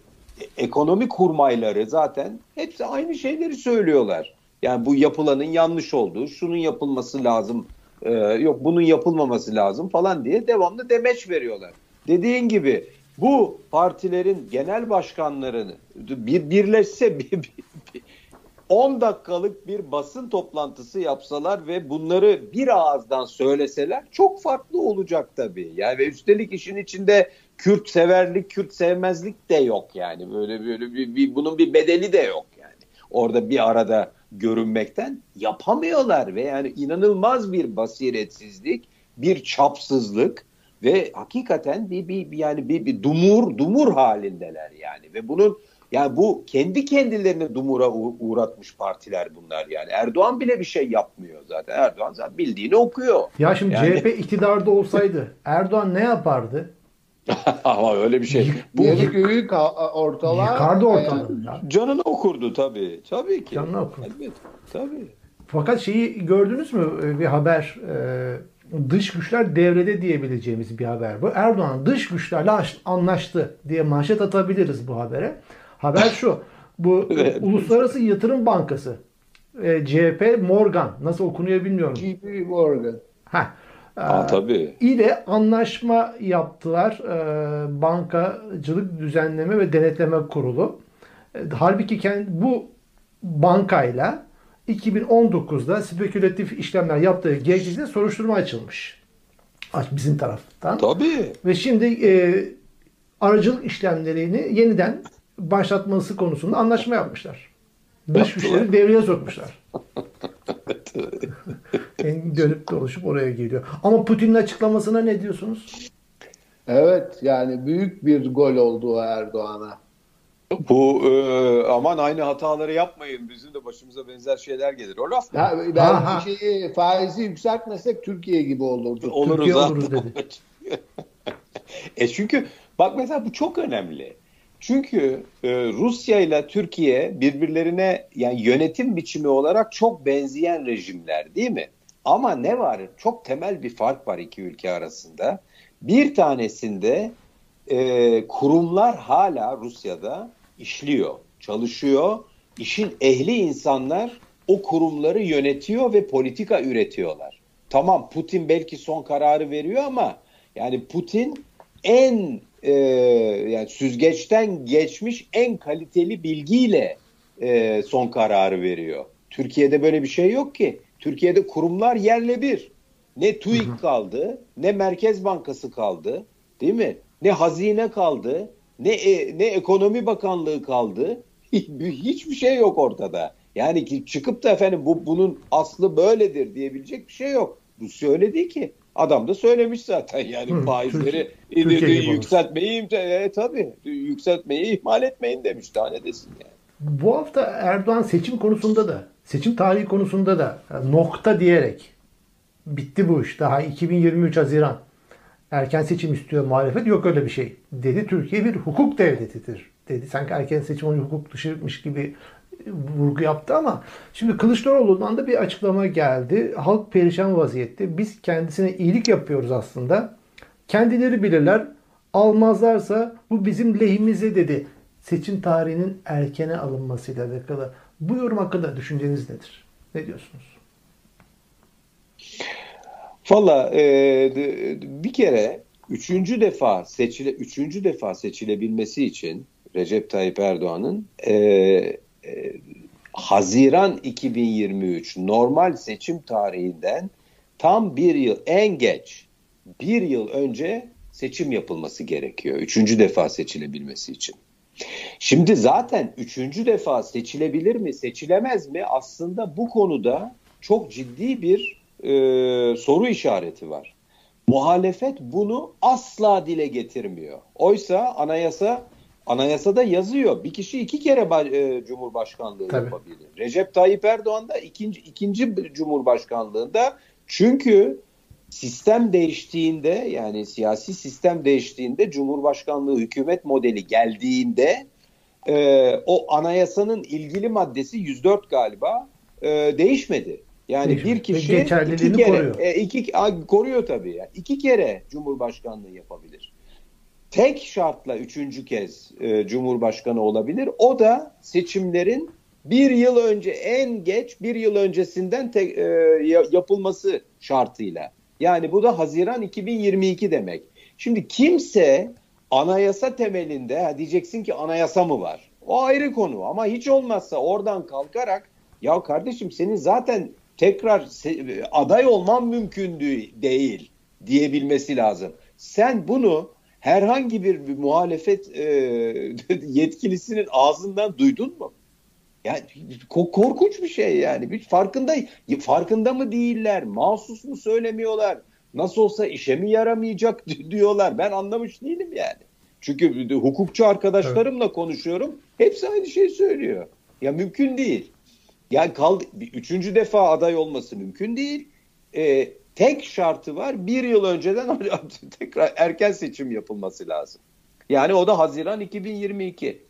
ekonomik kurmayları zaten hepsi aynı şeyleri söylüyorlar. Yani bu yapılanın yanlış olduğu, şunun yapılması lazım, e, yok bunun yapılmaması lazım falan diye devamlı demeç veriyorlar. Dediğin gibi bu partilerin genel başkanlarını bir birleşse bir, bir, bir 10 dakikalık bir basın toplantısı yapsalar ve bunları bir ağızdan söyleseler çok farklı olacak tabii. Yani ve üstelik işin içinde Kürt severlik, Kürt sevmezlik de yok yani. Böyle böyle bir, bir bunun bir bedeli de yok yani. Orada bir arada görünmekten yapamıyorlar ve yani inanılmaz bir basiretsizlik, bir çapsızlık ve hakikaten bir, bir, yani bir, bir dumur dumur halindeler yani ve bunun yani bu kendi kendilerini dumura uğratmış partiler bunlar yani. Erdoğan bile bir şey yapmıyor zaten. Erdoğan zaten bildiğini okuyor. Ya şimdi yani... CHP iktidarda olsaydı Erdoğan ne yapardı? Ama öyle bir şey. Bu Yeri göğü ortalar. Yıkardı ortalığı. Yani. Canını okurdu tabii. Tabii ki. Canını okurdu. Elbette. Tabii. Fakat şeyi gördünüz mü bir haber e, dış güçler devrede diyebileceğimiz bir haber bu. Erdoğan dış güçlerle anlaştı diye manşet atabiliriz bu habere. Haber şu. Bu. Uluslararası Yatırım Bankası e, CHP Morgan nasıl okunuyor bilmiyorum. JP Morgan. Ha. Aa, tabii. ile anlaşma yaptılar e, Bankacılık Düzenleme ve Denetleme Kurulu. E, halbuki kendi, bu bankayla 2019'da spekülatif işlemler yaptığı gerekçesiyle soruşturma açılmış. Bizim taraftan. Tabii. Ve şimdi e, aracılık işlemlerini yeniden başlatması konusunda anlaşma yapmışlar. Dış güçleri devreye sokmuşlar. en dönüp dolaşıp oraya geliyor. Ama Putin'in açıklamasına ne diyorsunuz? Evet yani büyük bir gol oldu Erdoğan'a. Bu e, aman aynı hataları yapmayın. Bizim de başımıza benzer şeyler gelir. O laf mı? Ya, ben ha, şeyi, faizi yükseltmesek Türkiye gibi olurdu. Oluruz Türkiye oluruz dedi. e çünkü bak mesela bu çok önemli. Çünkü e, Rusya ile Türkiye birbirlerine yani yönetim biçimi olarak çok benzeyen rejimler değil mi? Ama ne var? Çok temel bir fark var iki ülke arasında. Bir tanesinde e, kurumlar hala Rusya'da işliyor, çalışıyor. İşin ehli insanlar o kurumları yönetiyor ve politika üretiyorlar. Tamam Putin belki son kararı veriyor ama yani Putin en e, yani süzgeçten geçmiş en kaliteli bilgiyle e, son kararı veriyor. Türkiye'de böyle bir şey yok ki. Türkiye'de kurumlar yerle bir. Ne TÜİK kaldı, ne Merkez Bankası kaldı, değil mi? Ne hazine kaldı, ne e, ne ekonomi bakanlığı kaldı. Hiçbir şey yok ortada. Yani ki çıkıp da efendim bu bunun aslı böyledir diyebilecek bir şey yok. Rusya öyle değil ki. Adam da söylemiş zaten yani Hı, faizleri Türkiye, yükseltmeyi e, tabii yükseltmeyi ihmal etmeyin demiş daha ne desin yani. Bu hafta Erdoğan seçim konusunda da seçim tarihi konusunda da nokta diyerek bitti bu iş. Daha 2023 Haziran erken seçim istiyor muhalefet yok öyle bir şey dedi. Türkiye bir hukuk devletidir dedi. Sanki erken seçim onu hukuk dışıymış gibi vurgu yaptı ama şimdi Kılıçdaroğlu'ndan da bir açıklama geldi. Halk perişan vaziyette. Biz kendisine iyilik yapıyoruz aslında. Kendileri bilirler. Almazlarsa bu bizim lehimize dedi. Seçim tarihinin erkene alınmasıyla alakalı. Bu yorum hakkında düşünceniz nedir? Ne diyorsunuz? Valla e, bir kere üçüncü defa seçile üçüncü defa seçilebilmesi için Recep Tayyip Erdoğan'ın e, e, Haziran 2023 normal seçim tarihinden tam bir yıl en geç bir yıl önce seçim yapılması gerekiyor. Üçüncü defa seçilebilmesi için. Şimdi zaten üçüncü defa seçilebilir mi, seçilemez mi? Aslında bu konuda çok ciddi bir e, soru işareti var. Muhalefet bunu asla dile getirmiyor. Oysa anayasa anayasada yazıyor. Bir kişi iki kere e, cumhurbaşkanlığı Tabii. yapabilir. Recep Tayyip Erdoğan da ikinci ikinci cumhurbaşkanlığında çünkü sistem değiştiğinde yani siyasi sistem değiştiğinde cumhurbaşkanlığı hükümet modeli geldiğinde e, o anayasanın ilgili maddesi 104 galiba e, değişmedi. Yani bir kişi iki kere koruyor. E, iki a, koruyor tabii. Yani. iki kere cumhurbaşkanlığı yapabilir. Tek şartla üçüncü kez e, cumhurbaşkanı olabilir. O da seçimlerin bir yıl önce en geç bir yıl öncesinden te, e, yapılması şartıyla. Yani bu da Haziran 2022 demek. Şimdi kimse anayasa temelinde ha diyeceksin ki anayasa mı var? O ayrı konu ama hiç olmazsa oradan kalkarak ya kardeşim senin zaten tekrar aday olman mümkün değil diyebilmesi lazım. Sen bunu herhangi bir, muhalefet e, yetkilisinin ağzından duydun mu? Yani korkunç bir şey yani. Bir farkında farkında mı değiller? Mahsus mu söylemiyorlar? Nasıl olsa işe mi yaramayacak diyorlar. Ben anlamış değilim yani. Çünkü hukukçu arkadaşlarımla evet. konuşuyorum. Hepsi aynı şeyi söylüyor. Ya mümkün değil. Yani kaldı, üçüncü defa aday olması mümkün değil. Ee, tek şartı var. Bir yıl önceden tekrar erken seçim yapılması lazım. Yani o da Haziran 2022.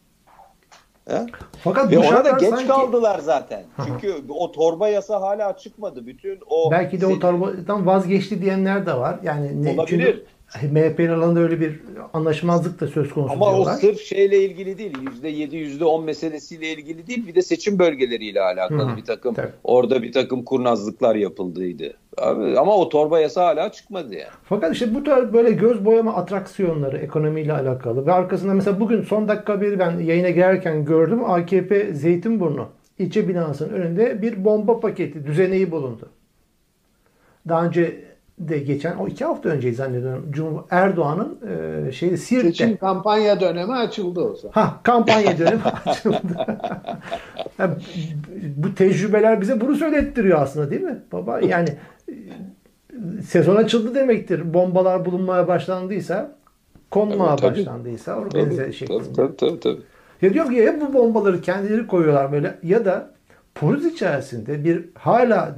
Ha? Fakat Ve ona da geç sanki- kaldılar zaten. Çünkü o torba yasa hala çıkmadı. Bütün o Belki de o torbadan vazgeçti diyenler de var. Yani ne, Olabilir. çünkü MHP'nin alanında öyle bir anlaşmazlık da söz konusu Ama o diyorlar. sırf şeyle ilgili değil. %7, %10 meselesiyle ilgili değil. Bir de seçim bölgeleriyle alakalı Hı, bir takım. tabii. Orada bir takım kurnazlıklar yapıldıydı. Abi, ama o torba yasa hala çıkmadı yani. Fakat işte bu tarz böyle göz boyama atraksiyonları ekonomiyle alakalı ve arkasında mesela bugün son dakika bir ben yayına girerken gördüm AKP Zeytinburnu ilçe binasının önünde bir bomba paketi düzeneği bulundu. Daha önce de geçen o iki hafta önce zannediyorum Cumhur Erdoğan'ın e, şeyi Siirt'te. Seçim kampanya dönemi açıldı o zaman. Ha kampanya dönemi açıldı. Bu tecrübeler bize bunu söylettiriyor aslında değil mi baba? Yani e, sezon açıldı demektir. Bombalar bulunmaya başlandıysa, konmaya tabii. başlandıysa organize Tabii, şeklinde. tabii, tabii, tabii. Ya diyor ki ya bu bombaları kendileri koyuyorlar böyle ya da polis içerisinde bir hala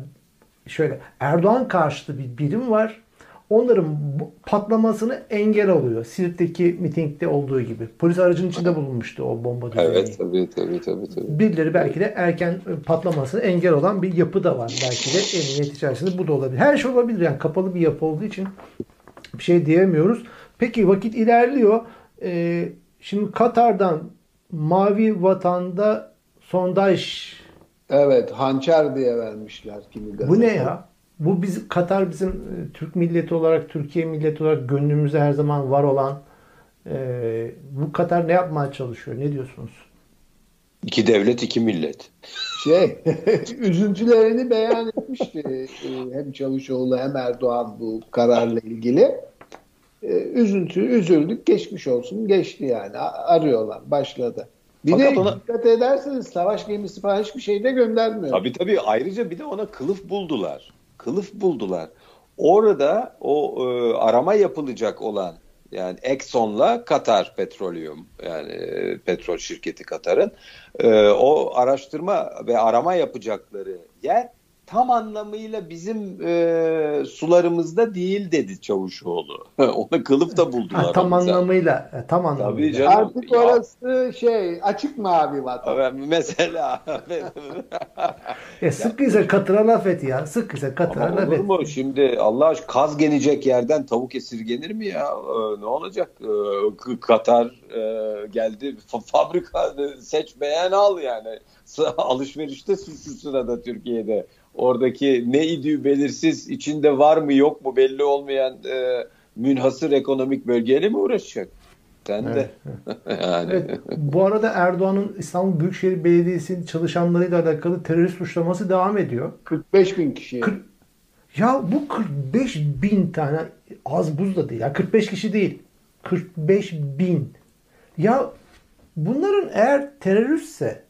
şöyle Erdoğan karşıtı bir birim var. Onların patlamasını engel oluyor. Siirt'teki mitingde olduğu gibi. Polis aracının içinde bulunmuştu o bomba düzeneği. Evet tabii tabii tabii. tabii. Birileri belki de erken patlamasına engel olan bir yapı da var. Belki de emniyet içerisinde bu da olabilir. Her şey olabilir. Yani kapalı bir yapı olduğu için bir şey diyemiyoruz. Peki vakit ilerliyor. Ee, şimdi Katar'dan Mavi Vatan'da sondaj. Evet hançer diye vermişler kimi Bu gazete. ne ya? Bu biz Katar bizim e, Türk milleti olarak, Türkiye milleti olarak gönlümüzde her zaman var olan e, bu Katar ne yapmaya çalışıyor? Ne diyorsunuz? İki devlet iki millet. Şey, üzüntülerini beyan etmişti e, hem Çavuşoğlu hem Erdoğan bu kararla ilgili. E, Üzüntü, üzüldük, geçmiş olsun, geçti yani. Arıyorlar, başladı. Bir Fakat de ona- dikkat ederseniz savaş gemisi falan hiçbir şey de göndermiyor. Tabii tabii ayrıca bir de ona kılıf buldular. Kılıf buldular. Orada o e, arama yapılacak olan yani Exxon'la Katar Petroleum yani e, petrol şirketi Katar'ın e, o araştırma ve arama yapacakları yer tam anlamıyla bizim e, sularımızda değil dedi Çavuşoğlu. Ona kılıf da buldular. Ha, tam zaten. anlamıyla, e, tam Tabii anlamıyla. canım. Artık Ya. orası şey açık mavi vatan. Mesela E sıkıysa Katar'a laf et ya. Sıkıysa Katar'a Ama laf olur et. mu? Şimdi Allah aşkına kaz gelecek yerden tavuk esirgenir mi ya? Ee, ne olacak? Ee, Katar e, geldi Fa- fabrika e, seç beğen al yani. Alışverişte şu sırada Türkiye'de. Oradaki ne idüğü belirsiz içinde var mı yok mu belli olmayan e, münhasır ekonomik bölgeyle mi uğraşacak? Sen de. yani. Evet, bu arada Erdoğan'ın İstanbul Büyükşehir Belediyesi'nin çalışanlarıyla alakalı terörist suçlaması devam ediyor. 45 bin kişi. Kırk- Ya bu 45 bin tane az buz da değil. Ya 45 kişi değil. 45 bin. Ya bunların eğer teröristse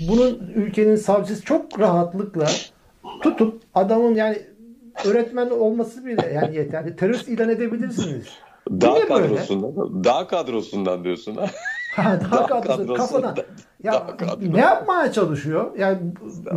bunun ülkenin savcısı çok rahatlıkla tutup adamın yani öğretmen olması bile yani yeterli. Terörist ilan edebilirsiniz. Dağ Niye böyle? kadrosundan, dağ kadrosundan diyorsun ha. Ha, daha Dağ kadrosu, kadrosu. kafadan. Ya Dağ kadrosu. ne yapmaya çalışıyor? Yani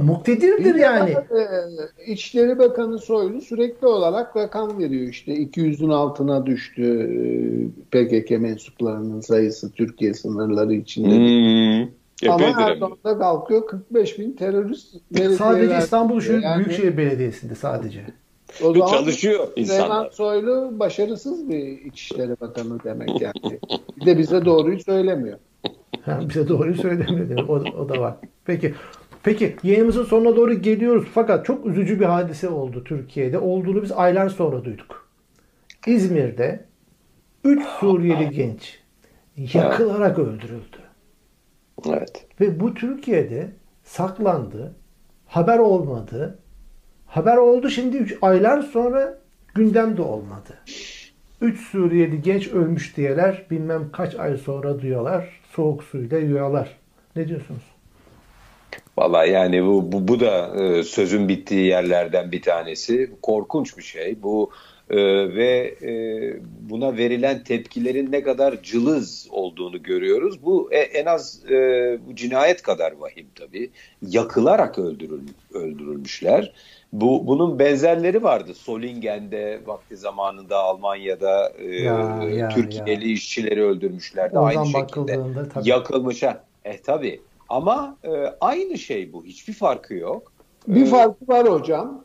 muktedirdir Bir yani. e, İçişleri Bakanı Soylu sürekli olarak rakam veriyor işte 200'ün altına düştü e, PKK mensuplarının sayısı Türkiye sınırları içinde. Hmm. Ama Epeydir hem de. Erdoğan da kalkıyor 45 bin terörist Sadece belediyeler- İstanbul Şehir Yani Büyükşehir Belediyesi'nde sadece. o zaman Çalışıyor Süleyman insanlar. Soylu başarısız bir İçişleri Bakanı demek yani. Bir de bize doğruyu söylemiyor. Ha, bize doğruyu söylemiyor. O, o da var. Peki. Peki yayınımızın sonuna doğru geliyoruz. Fakat çok üzücü bir hadise oldu Türkiye'de. Olduğunu biz aylar sonra duyduk. İzmir'de 3 Suriyeli genç yakılarak öldürüldü. Evet. Ve bu Türkiye'de saklandı. Haber olmadı. Haber oldu şimdi 3 aylar sonra gündemde olmadı. 3 Suriyeli genç ölmüş diyeler bilmem kaç ay sonra duyuyorlar. Soğuk suyla yuyalar. Ne diyorsunuz? Valla yani bu, bu, bu da e, sözün bittiği yerlerden bir tanesi. Korkunç bir şey. Bu e, ve e, buna verilen tepkilerin ne kadar cılız olduğunu görüyoruz. Bu e, en az e, bu cinayet kadar vahim tabii. Yakılarak öldürül, öldürülmüşler. Bu bunun benzerleri vardı. Solingen'de vakti zamanında Almanya'da e, Ya, ya, Türkiye'li ya. işçileri öldürmüşlerdi. Oradan Aynı şekilde tabii. yakılmış ha. E tabi ama e, aynı şey bu. Hiçbir farkı yok. Bir ee, farkı var hocam.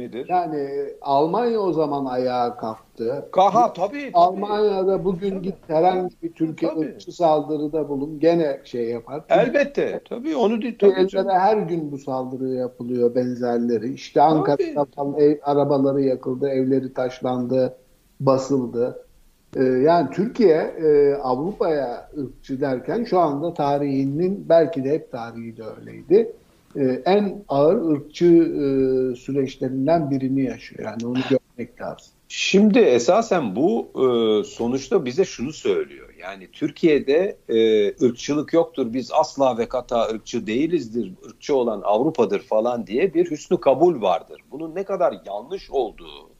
Nedir? Yani Almanya o zaman ayağa kalktı. Kaha tabii. tabii. Almanya'da bugün tabii. git herhangi bir Türkiye ırkçı saldırıda bulun gene şey yapar. Elbette. Tabii onu değil. Tabii her gün bu saldırı yapılıyor benzerleri. İşte Ankara'da falan ev, arabaları yakıldı, evleri taşlandı, basıldı. Ee, yani Türkiye e, Avrupa'ya ırkçı derken şu anda tarihinin belki de hep tarihi de öyleydi e, en ağır ırkçı e, süreçlerinden birini yaşıyor. Yani onu görmek lazım. Şimdi esasen bu e, sonuçta bize şunu söylüyor. Yani Türkiye'de e, ırkçılık yoktur. Biz asla ve kata ırkçı değilizdir. Irkçı olan Avrupa'dır falan diye bir hüsnü kabul vardır. Bunun ne kadar yanlış olduğu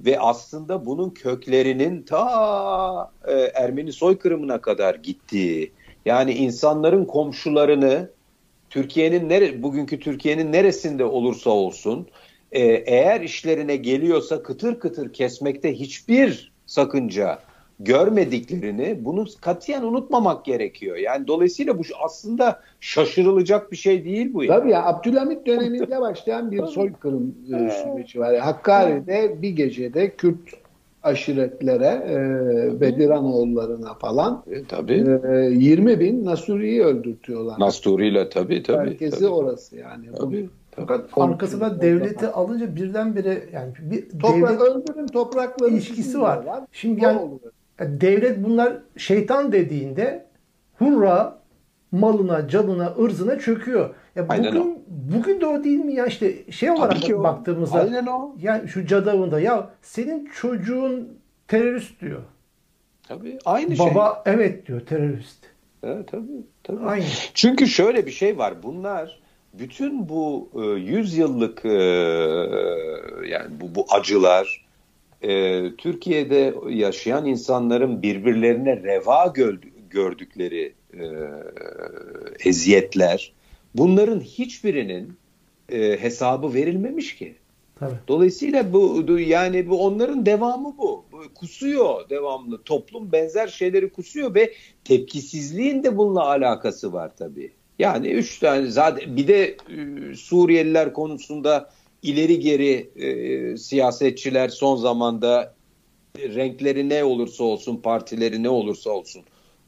ve aslında bunun köklerinin ta e, Ermeni soykırımına kadar gittiği yani insanların komşularını Türkiye'nin nere bugünkü Türkiye'nin neresinde olursa olsun e, eğer işlerine geliyorsa kıtır kıtır kesmekte hiçbir sakınca görmediklerini bunu katiyen unutmamak gerekiyor. Yani dolayısıyla bu aslında şaşırılacak bir şey değil bu. Yani. Tabii ya Abdülhamit döneminde başlayan bir soykırım e, süreci var. Hakkari'de bir gecede Kürt aşiretlere, e, Bediranoğullarına falan e, tabii. E, 20 bin Nasuri'yi öldürtüyorlar. Nasuri'yle tabii tabii. Merkezi tabii. orası yani. Tabii. Fakat arkasına devleti alınca birdenbire yani bir Toprak, öldürün toprakları ilişkisi var. var. Şimdi yani, yani devlet bunlar şeytan dediğinde hurra malına, canına, ırzına çöküyor. Ya Aynen bugün, o. bugün de o değil mi ya işte şey olarak baktığımızda Aynen o. yani şu cadavında ya senin çocuğun terörist diyor. Tabii aynı Baba, şey. Baba evet diyor terörist. Evet tabii. tabii. Aynı. Çünkü şöyle bir şey var. Bunlar bütün bu e, 100 yıllık e, yani bu, bu acılar e, Türkiye'de yaşayan insanların birbirlerine reva gördükleri e, eziyetler bunların hiçbirinin e, hesabı verilmemiş ki. Tabii. Dolayısıyla bu yani bu onların devamı bu. Kusuyor devamlı. Toplum benzer şeyleri kusuyor ve tepkisizliğin de bununla alakası var tabii. Yani üç tane zaten bir de e, Suriyeliler konusunda ileri geri e, siyasetçiler son zamanda renkleri ne olursa olsun, partileri ne olursa olsun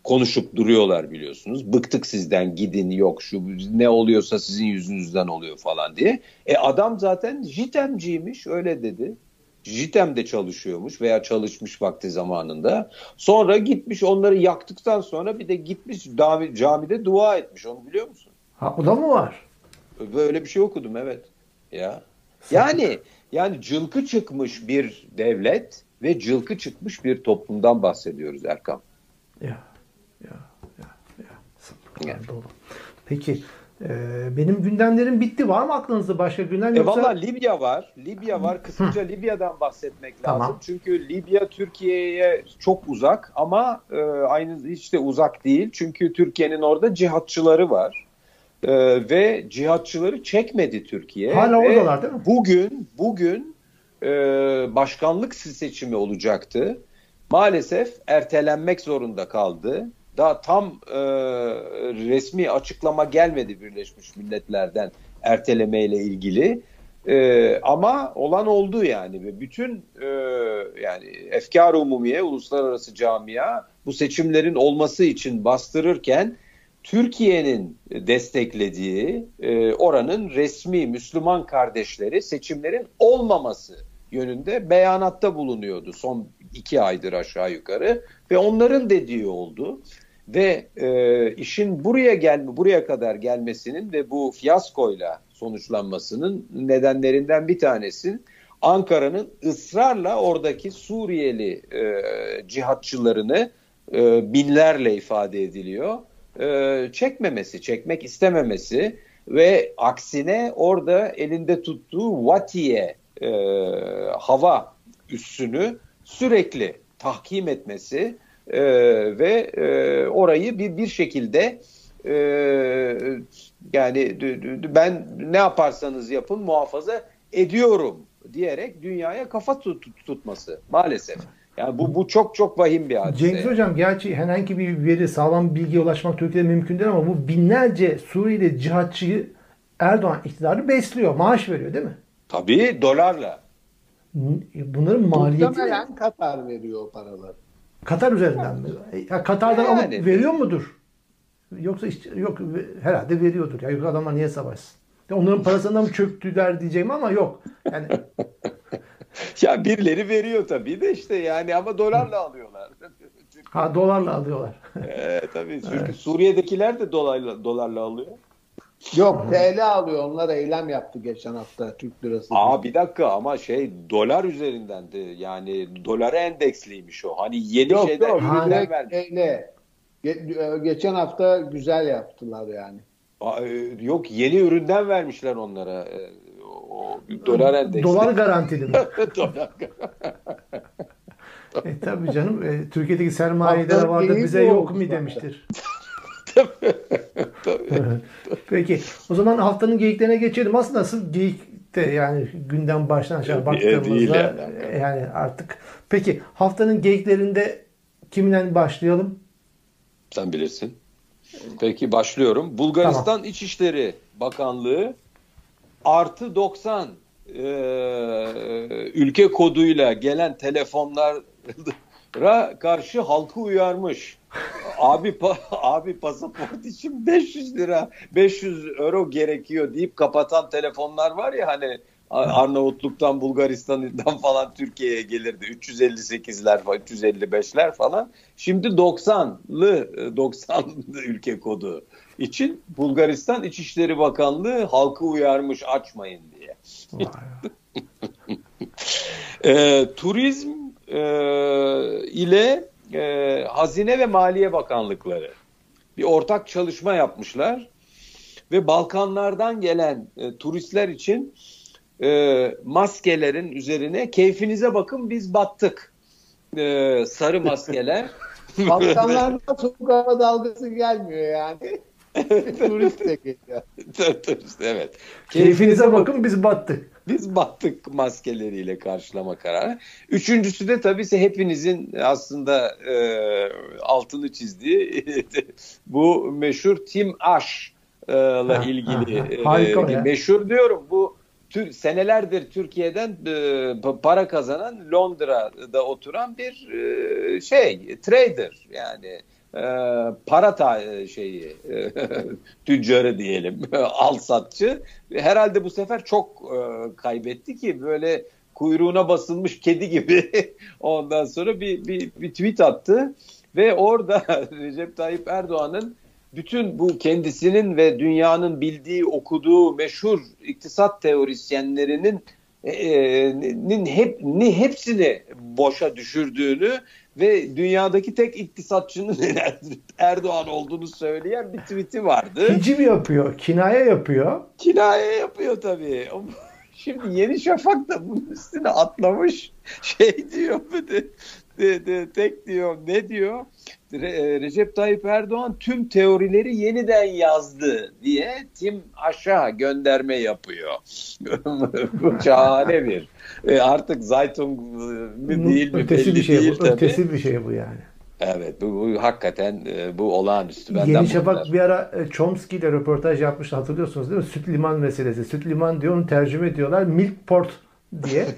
konuşup duruyorlar biliyorsunuz. Bıktık sizden gidin yok şu ne oluyorsa sizin yüzünüzden oluyor falan diye. E adam zaten JITEM'ciymiş öyle dedi. JITEM'de çalışıyormuş veya çalışmış vakti zamanında. Sonra gitmiş onları yaktıktan sonra bir de gitmiş camide dua etmiş onu biliyor musun? Ha o da mı var? Böyle bir şey okudum evet. Ya. Yani yani cılkı çıkmış bir devlet ve cılkı çıkmış bir toplumdan bahsediyoruz Erkam. Ya. Ya, ya, ya. Sabırlar dolu. Peki e, benim gündemlerim bitti. Var mı aklınızda başka gündem? E, yoksa... E valla Libya var. Libya var. Kısaca Libya'dan bahsetmek tamam. lazım. Çünkü Libya Türkiye'ye çok uzak ama e, aynı hiç de uzak değil. Çünkü Türkiye'nin orada cihatçıları var. E, ve cihatçıları çekmedi Türkiye. Hala ve oradalar değil mi? Bugün bugün e, başkanlık seçimi olacaktı. Maalesef ertelenmek zorunda kaldı daha tam e, resmi açıklama gelmedi Birleşmiş Milletler'den ertelemeyle ilgili. E, ama olan oldu yani ve bütün e, yani efkar umumiye uluslararası camia bu seçimlerin olması için bastırırken Türkiye'nin desteklediği e, oranın resmi Müslüman kardeşleri seçimlerin olmaması yönünde beyanatta bulunuyordu son iki aydır aşağı yukarı ve onların dediği oldu ve e, işin buraya gelme buraya kadar gelmesinin ve bu fiyaskoyla sonuçlanmasının nedenlerinden bir tanesi Ankara'nın ısrarla oradaki Suriyeli e, cihatçılarını e, binlerle ifade ediliyor. E, çekmemesi, çekmek istememesi ve aksine orada elinde tuttuğu Vatiye e, hava üssünü sürekli tahkim etmesi e, ve e, orayı bir bir şekilde e, yani ben ne yaparsanız yapın muhafaza ediyorum diyerek dünyaya kafa tut, tutması maalesef. Yani bu bu çok çok vahim bir hadise. Cengiz Hocam gerçi herhangi bir veri, sağlam bir bilgiye ulaşmak Türkiye'de mümkün değil ama bu binlerce Suriyeli cihatçıyı Erdoğan iktidarı besliyor. Maaş veriyor değil mi? Tabii dolarla. Bunların maliyeti ne? Muhtemelen Katar veriyor o paraları. Katar üzerinden mi? Ya Katar'dan Yani. alıp veriyor mudur? Yoksa işte, yok herhalde veriyordur. Ya yok adamlar niye savaşsın? Ya Onların parasından mı çöktüler diyeceğim ama yok. Yani Ya birileri veriyor tabii de işte yani ama dolarla alıyorlar. ha dolarla alıyorlar. Ee, tabii çünkü Suriye'dekiler de dolarla dolarla alıyor. Yok TL alıyor. Onlar eylem yaptı geçen hafta Türk lirası. Aa bir dakika ama şey dolar üzerinden de yani dolara endeksliymiş o. Hani yeni yok şeyler yok. ürünler vermiş. TL. Ge- geçen hafta güzel yaptılar yani. Aa, e, Yok yeni üründen vermişler onlara. e, O dolar endeksli. Dolar garantili mi? Dolar. e tabii canım. E, Türkiye'deki Haftanın vardı bize yok mu demiştir. Peki o zaman haftanın geyiklerine geçelim. Aslında asıl geyik de yani günden baştan aşağı baktığımızda yani. e, yani artık. Peki haftanın geyiklerinde kiminle başlayalım? Sen bilirsin. Peki başlıyorum. Bulgaristan İçişleri Bakanlığı artı 90 e, ülke koduyla gelen telefonlara karşı halkı uyarmış. Abi pa- abi pasaport için 500 lira 500 euro gerekiyor deyip kapatan telefonlar var ya hani Ar- Arnavutluk'tan Bulgaristan'dan falan Türkiye'ye gelirdi 358'ler falan 355'ler falan. Şimdi 90'lı 90'lı ülke kodu için Bulgaristan İçişleri Bakanlığı halkı uyarmış açmayın diye. E, turizm e, ile e, Hazine ve Maliye Bakanlıkları bir ortak çalışma yapmışlar ve Balkanlardan gelen e, turistler için e, maskelerin üzerine keyfinize bakın biz battık e, sarı maskeler. Balkanlarda soğuk hava dalgası gelmiyor yani. Turist de geliyor. Turist, evet. Keyfinize bakın biz battık. Biz battık maskeleriyle karşılama kararı. Üçüncüsü de tabii hepinizin aslında e, altını çizdiği bu meşhur Tim Ash'la Ha, ilgili. ha. Harika e, meşhur diyorum bu tür, senelerdir Türkiye'den e, pa- para kazanan Londra'da oturan bir e, şey trader yani e, para ta- şeyi e, tüccarı diyelim al satçı. Herhalde bu sefer çok e, kaybetti ki böyle kuyruğuna basılmış kedi gibi ondan sonra bir, bir, bir tweet attı. Ve orada Recep Tayyip Erdoğan'ın bütün bu kendisinin ve dünyanın bildiği, okuduğu meşhur iktisat teorisyenlerinin e, e, nin hep ni hepsini boşa düşürdüğünü ve dünyadaki tek iktisatçının Erdoğan olduğunu söyleyen bir tweet'i vardı. Hicim yapıyor, kinaye yapıyor. Kinaye yapıyor tabii. Şimdi Yeni Şafak da bunun üstüne atlamış. Şey diyor de, de, de, tek diyor ne diyor? Re- Recep Tayyip Erdoğan tüm teorileri yeniden yazdı diye Tim aşağı gönderme yapıyor. Bu şahane bir. E, artık Zeitung mi değil mi ötesi bir şey değil bu. tabii. Ötesi bir şey bu yani. Evet bu, bu hakikaten e, bu olağanüstü. Benden Yeni Şafak kadar. bir ara e, Chomsky ile röportaj yapmıştı hatırlıyorsunuz değil mi? Süt liman meselesi. Süt liman diyor onu tercüme ediyorlar. Milk port diye.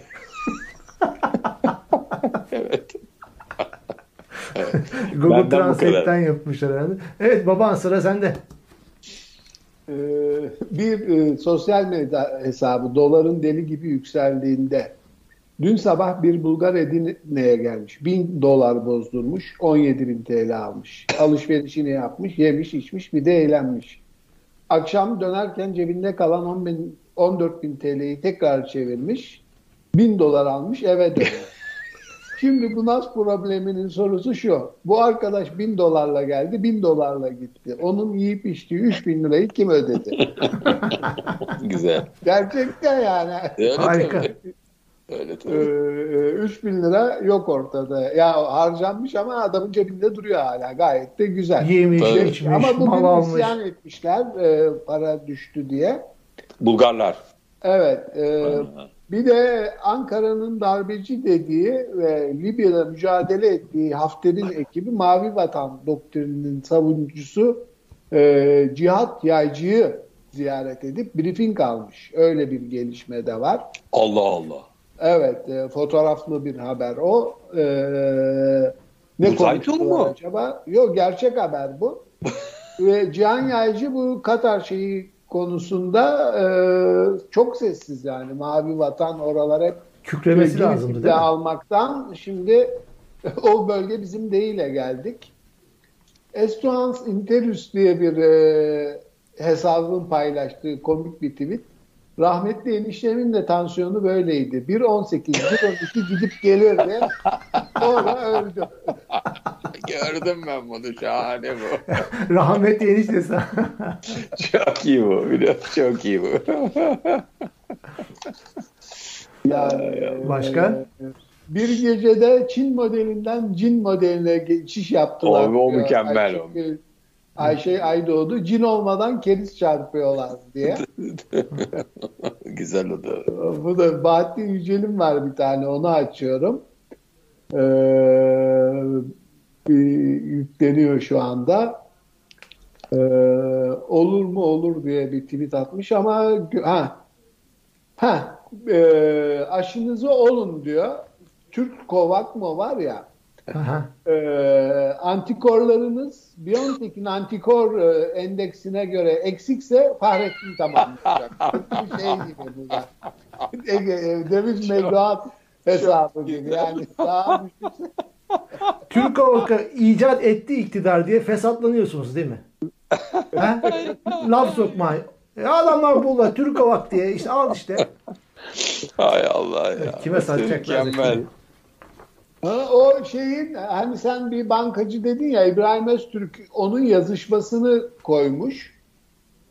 Google Benden bu Translate'ten yapmışlar herhalde. Evet baban sıra sende. Ee, bir e, sosyal medya hesabı doların deli gibi yükseldiğinde dün sabah bir Bulgar Edirne'ye gelmiş. 1000 dolar bozdurmuş. 17 bin TL almış. Alışverişini yapmış. Yemiş içmiş bir de eğlenmiş. Akşam dönerken cebinde kalan 10 bin, 14 bin TL'yi tekrar çevirmiş. 1000 dolar almış eve dönüyor. Şimdi bu nas probleminin sorusu şu. Bu arkadaş 1000 dolarla geldi, 1000 dolarla gitti. Onun yiyip içtiği 3000 lirayı kim ödedi? Güzel. Gerçekten yani. Öyle Harika. tabii. Öyle Ee, tabii. 3000 lira yok ortada. Ya harcanmış ama adamın cebinde duruyor hala. Gayet de güzel. Yemiş, Tabii. içmiş, ama mal bugün almış. isyan etmişler e, para düştü diye. Bulgarlar. Evet. e, Bir de Ankara'nın darbeci dediği ve Libya'da mücadele ettiği Hafter'in ekibi Mavi Vatan doktrininin savunucusu e, Cihat Yaycı'yı ziyaret edip briefing almış. Öyle bir gelişme de var. Allah Allah. Evet, e, fotoğraflı bir haber o. E, ne konuştular acaba? Yok, gerçek haber bu. Ve Cihan Yaycı bu Katar şeyi konusunda e, çok sessiz yani. Mavi Vatan oralar hep Kükremesi lazımdı değil mi? almaktan şimdi o bölge bizim değile geldik. Estuans Interus diye bir e, hesabın paylaştığı komik bir tweet. Rahmetli eniştemin de tansiyonu böyleydi. 1.18, 1.12 gidip gelirdi. Sonra öldü. Gördüm ben bunu. Şahane bu. Rahmetli eniştesi. çok iyi bu. Biraz çok iyi bu. Yani, Başka? bir gecede Çin modelinden Cin modeline geçiş yaptılar. O- o mükemmel Ayşe, Ayşe Aydoğdu cin olmadan keriz çarpıyorlar diye. Güzel o da. Bu da Bahattin Yücel'in var bir tane onu açıyorum. Ee, bir yükleniyor şu anda. Ee, olur mu olur diye bir tweet atmış ama ha ha e, aşınızı olun diyor. Türk Kovak mı var ya Aha. e, antikorlarınız Biontech'in antikor e, endeksine göre eksikse Fahrettin tamamlayacak. bir şey gibi bu da. Ege, e, Döviz mevduat hesabı gibi. Yani daha düşükse Türk Havaka icat etti iktidar diye fesatlanıyorsunuz değil mi? ha? Laf sokma. E adamlar buldular Türk Havak diye işte al işte. Hay Allah ya. Kime satacaklar? Mükemmel. Ha, o şeyin hani sen bir bankacı dedin ya İbrahim Öztürk onun yazışmasını koymuş.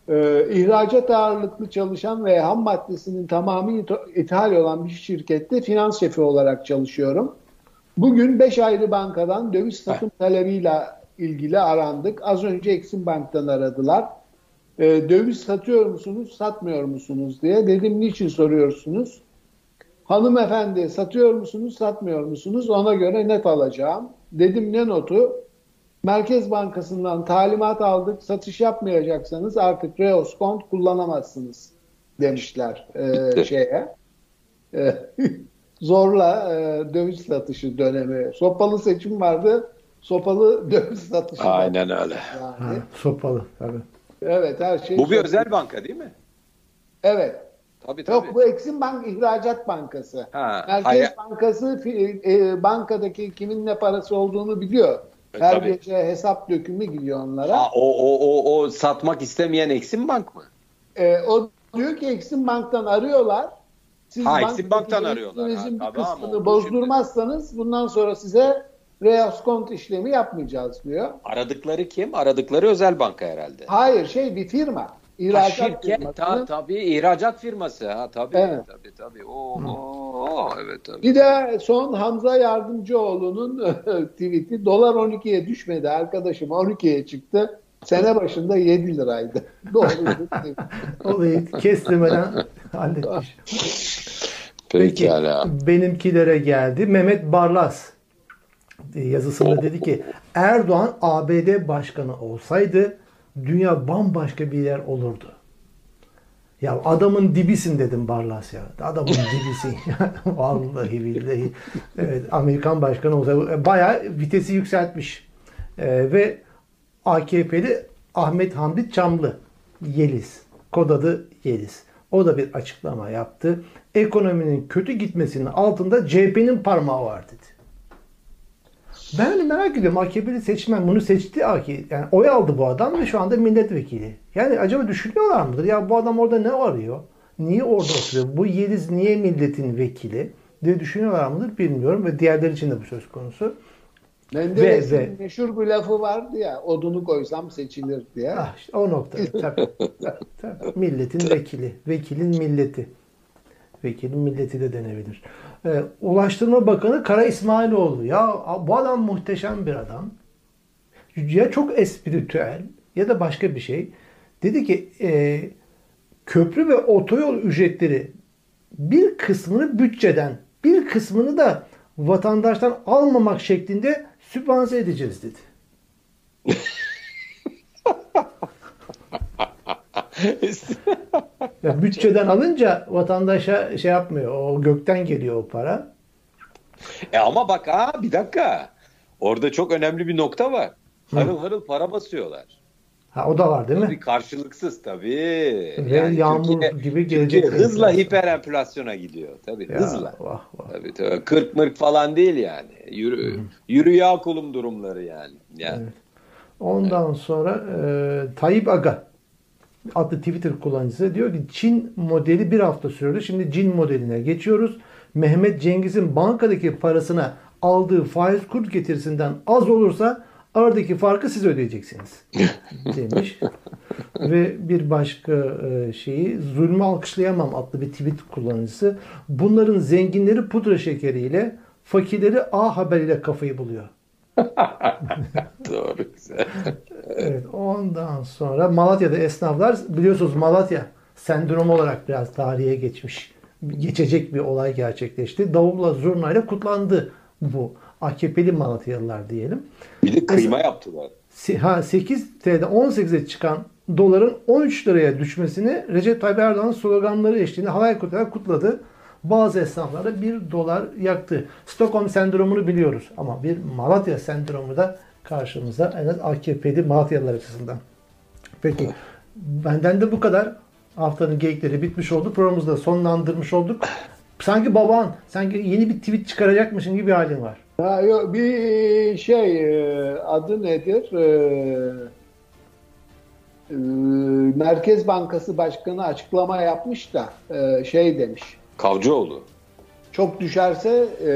Ee, ihracat ağırlıklı çalışan ve ham maddesinin tamamı ithal olan bir şirkette finans şefi olarak çalışıyorum. Bugün 5 ayrı bankadan döviz satım talebiyle ilgili arandık. Az önce Exim Bank'tan aradılar. Ee, döviz satıyor musunuz, satmıyor musunuz diye. Dedim niçin soruyorsunuz? Hanımefendi satıyor musunuz, satmıyor musunuz? Ona göre net alacağım. Dedim ne notu? Merkez Bankası'ndan talimat aldık. Satış yapmayacaksanız artık Reos kont kullanamazsınız demişler e, şeye. E, zorla e, döviz satışı dönemi. Sopalı seçim vardı. Sopalı döviz satışı. Aynen öyle. Ha, Yani. sopalı tabii. Evet her şey. Bu bir sopalı. özel banka değil mi? Evet. Tabii tabii. Yok bu Exim Bank İhracat Bankası. Ha, Merkez hayır. Bankası e, bankadaki kimin ne parası olduğunu biliyor. E, Her tabii. gece hesap dökümü gidiyor onlara. Ha, o, o, o, o satmak istemeyen Exim Bank mı? E, o diyor ki Exim Bank'tan arıyorlar. Siz Ha, bankadaki Bank'tan arıyorlar. Ha, bir kısmını bozdurmazsanız bundan sonra size reas kont işlemi yapmayacağız diyor. Aradıkları kim? Aradıkları özel banka herhalde. Hayır şey bir firma. İhracat şirket firmasının. ta, tabii ihracat firması ha tabii Evet. tabii tabii. Oo, oo, evet tabii. Bir de son Hamza Yardımcıoğlu'nun tweet'i dolar 12'ye düşmedi arkadaşım 12'ye çıktı. Sene başında 7 liraydı. Doğru. Olayı kestirmeden halletmiş. Peki Pekala. benimkilere geldi. Mehmet Barlas yazısında dedi ki Erdoğan ABD başkanı olsaydı dünya bambaşka bir yer olurdu. Ya adamın dibisin dedim Barlas ya. Adamın dibisin. Vallahi billahi. Evet, Amerikan başkanı olsa bayağı vitesi yükseltmiş. Ee, ve AKP'li Ahmet Hamdi Çamlı Yeliz. Kod adı Yeliz. O da bir açıklama yaptı. Ekonominin kötü gitmesinin altında CHP'nin parmağı var dedi. Ben hani merak ediyorum AKP'li seçmen bunu seçti AKP. Yani oy aldı bu adam ve şu anda milletvekili. Yani acaba düşünüyorlar mıdır? Ya bu adam orada ne arıyor? Niye orada oturuyor? Bu Yeliz niye milletin vekili? diye düşünüyorlar mıdır bilmiyorum ve diğerleri için de bu söz konusu. Menderes'in meşhur bir lafı vardı ya odunu koysam seçilir diye. Ah işte o nokta. Tabii. Tabii. Milletin vekili. Vekilin milleti. Vekilin milleti de denebilir. Ee, Ulaştırma Bakanı Kara İsmailoğlu. Ya bu adam muhteşem bir adam. Ya çok espritüel ya da başka bir şey. Dedi ki e, köprü ve otoyol ücretleri bir kısmını bütçeden, bir kısmını da vatandaştan almamak şeklinde sübvanse edeceğiz dedi. ya bütçeden alınca vatandaşa şey yapmıyor. O gökten geliyor o para. E ama bak ha bir dakika. Orada çok önemli bir nokta var. Harıl harıl para basıyorlar. Ha o da var değil mi? Tabii karşılıksız tabii. Ve yağmur Türkiye, gibi gelecek. Türkiye hızla hiper enflasyona gidiyor. Tabii Ya, hızla. Vah, vah. Tabii tabii. 40 mırk falan değil yani. Yürü, yürü yağ kulum durumları yani. yani. Evet. Ondan sonra e, Tayyip Aga adlı Twitter kullanıcısı diyor ki Çin modeli bir hafta sürdü. Şimdi Çin modeline geçiyoruz. Mehmet Cengiz'in bankadaki parasına aldığı faiz kur getirisinden az olursa aradaki farkı siz ödeyeceksiniz demiş. Ve bir başka e, şeyi zulmü alkışlayamam adlı bir tweet kullanıcısı. Bunların zenginleri pudra şekeriyle fakirleri A haberiyle kafayı buluyor. Doğru güzel. Evet, ondan sonra Malatya'da esnaflar biliyorsunuz Malatya sendromu olarak biraz tarihe geçmiş. Geçecek bir olay gerçekleşti. Davulla zurnayla kutlandı bu. AKP'li Malatyalılar diyelim. Bir de kıyma yaptılar. Si- Ha, 8 TL'de 18'e çıkan doların 13 liraya düşmesini Recep Tayyip Erdoğan'ın sloganları eşliğinde havai kutlayarak kutladı. Bazı esnaflara 1 dolar yaktı. Stockholm sendromunu biliyoruz ama bir Malatya sendromu da karşımıza en az AKP'li Malatyalılar açısından. Peki benden de bu kadar. Haftanın geyikleri bitmiş oldu. Programımızı da sonlandırmış olduk. Sanki baban, sanki yeni bir tweet çıkaracakmışın gibi bir halin var. Ha, yok, bir şey e, adı nedir? E, e, Merkez Bankası Başkanı açıklama yapmış da şey demiş. Kavcıoğlu. Çok düşerse e,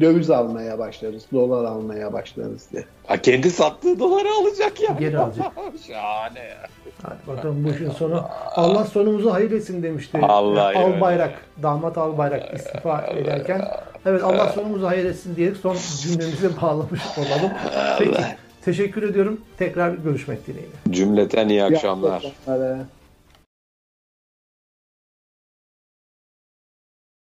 döviz almaya başlarız, dolar almaya başlarız diye. Ha, kendi sattığı doları alacak ya. Geri alacak. Şahane ya. Hadi bakalım bu işin sonu. Allah sonumuzu hayır etsin demişti. Allah ya. Albayrak, damat Albayrak istifa ederken. Evet Allah sonumuzu hayır etsin diyerek son cümlemizi bağlamış olalım. Peki teşekkür ediyorum. Tekrar görüşmek dileğiyle. Cümleten iyi akşamlar. akşamlar.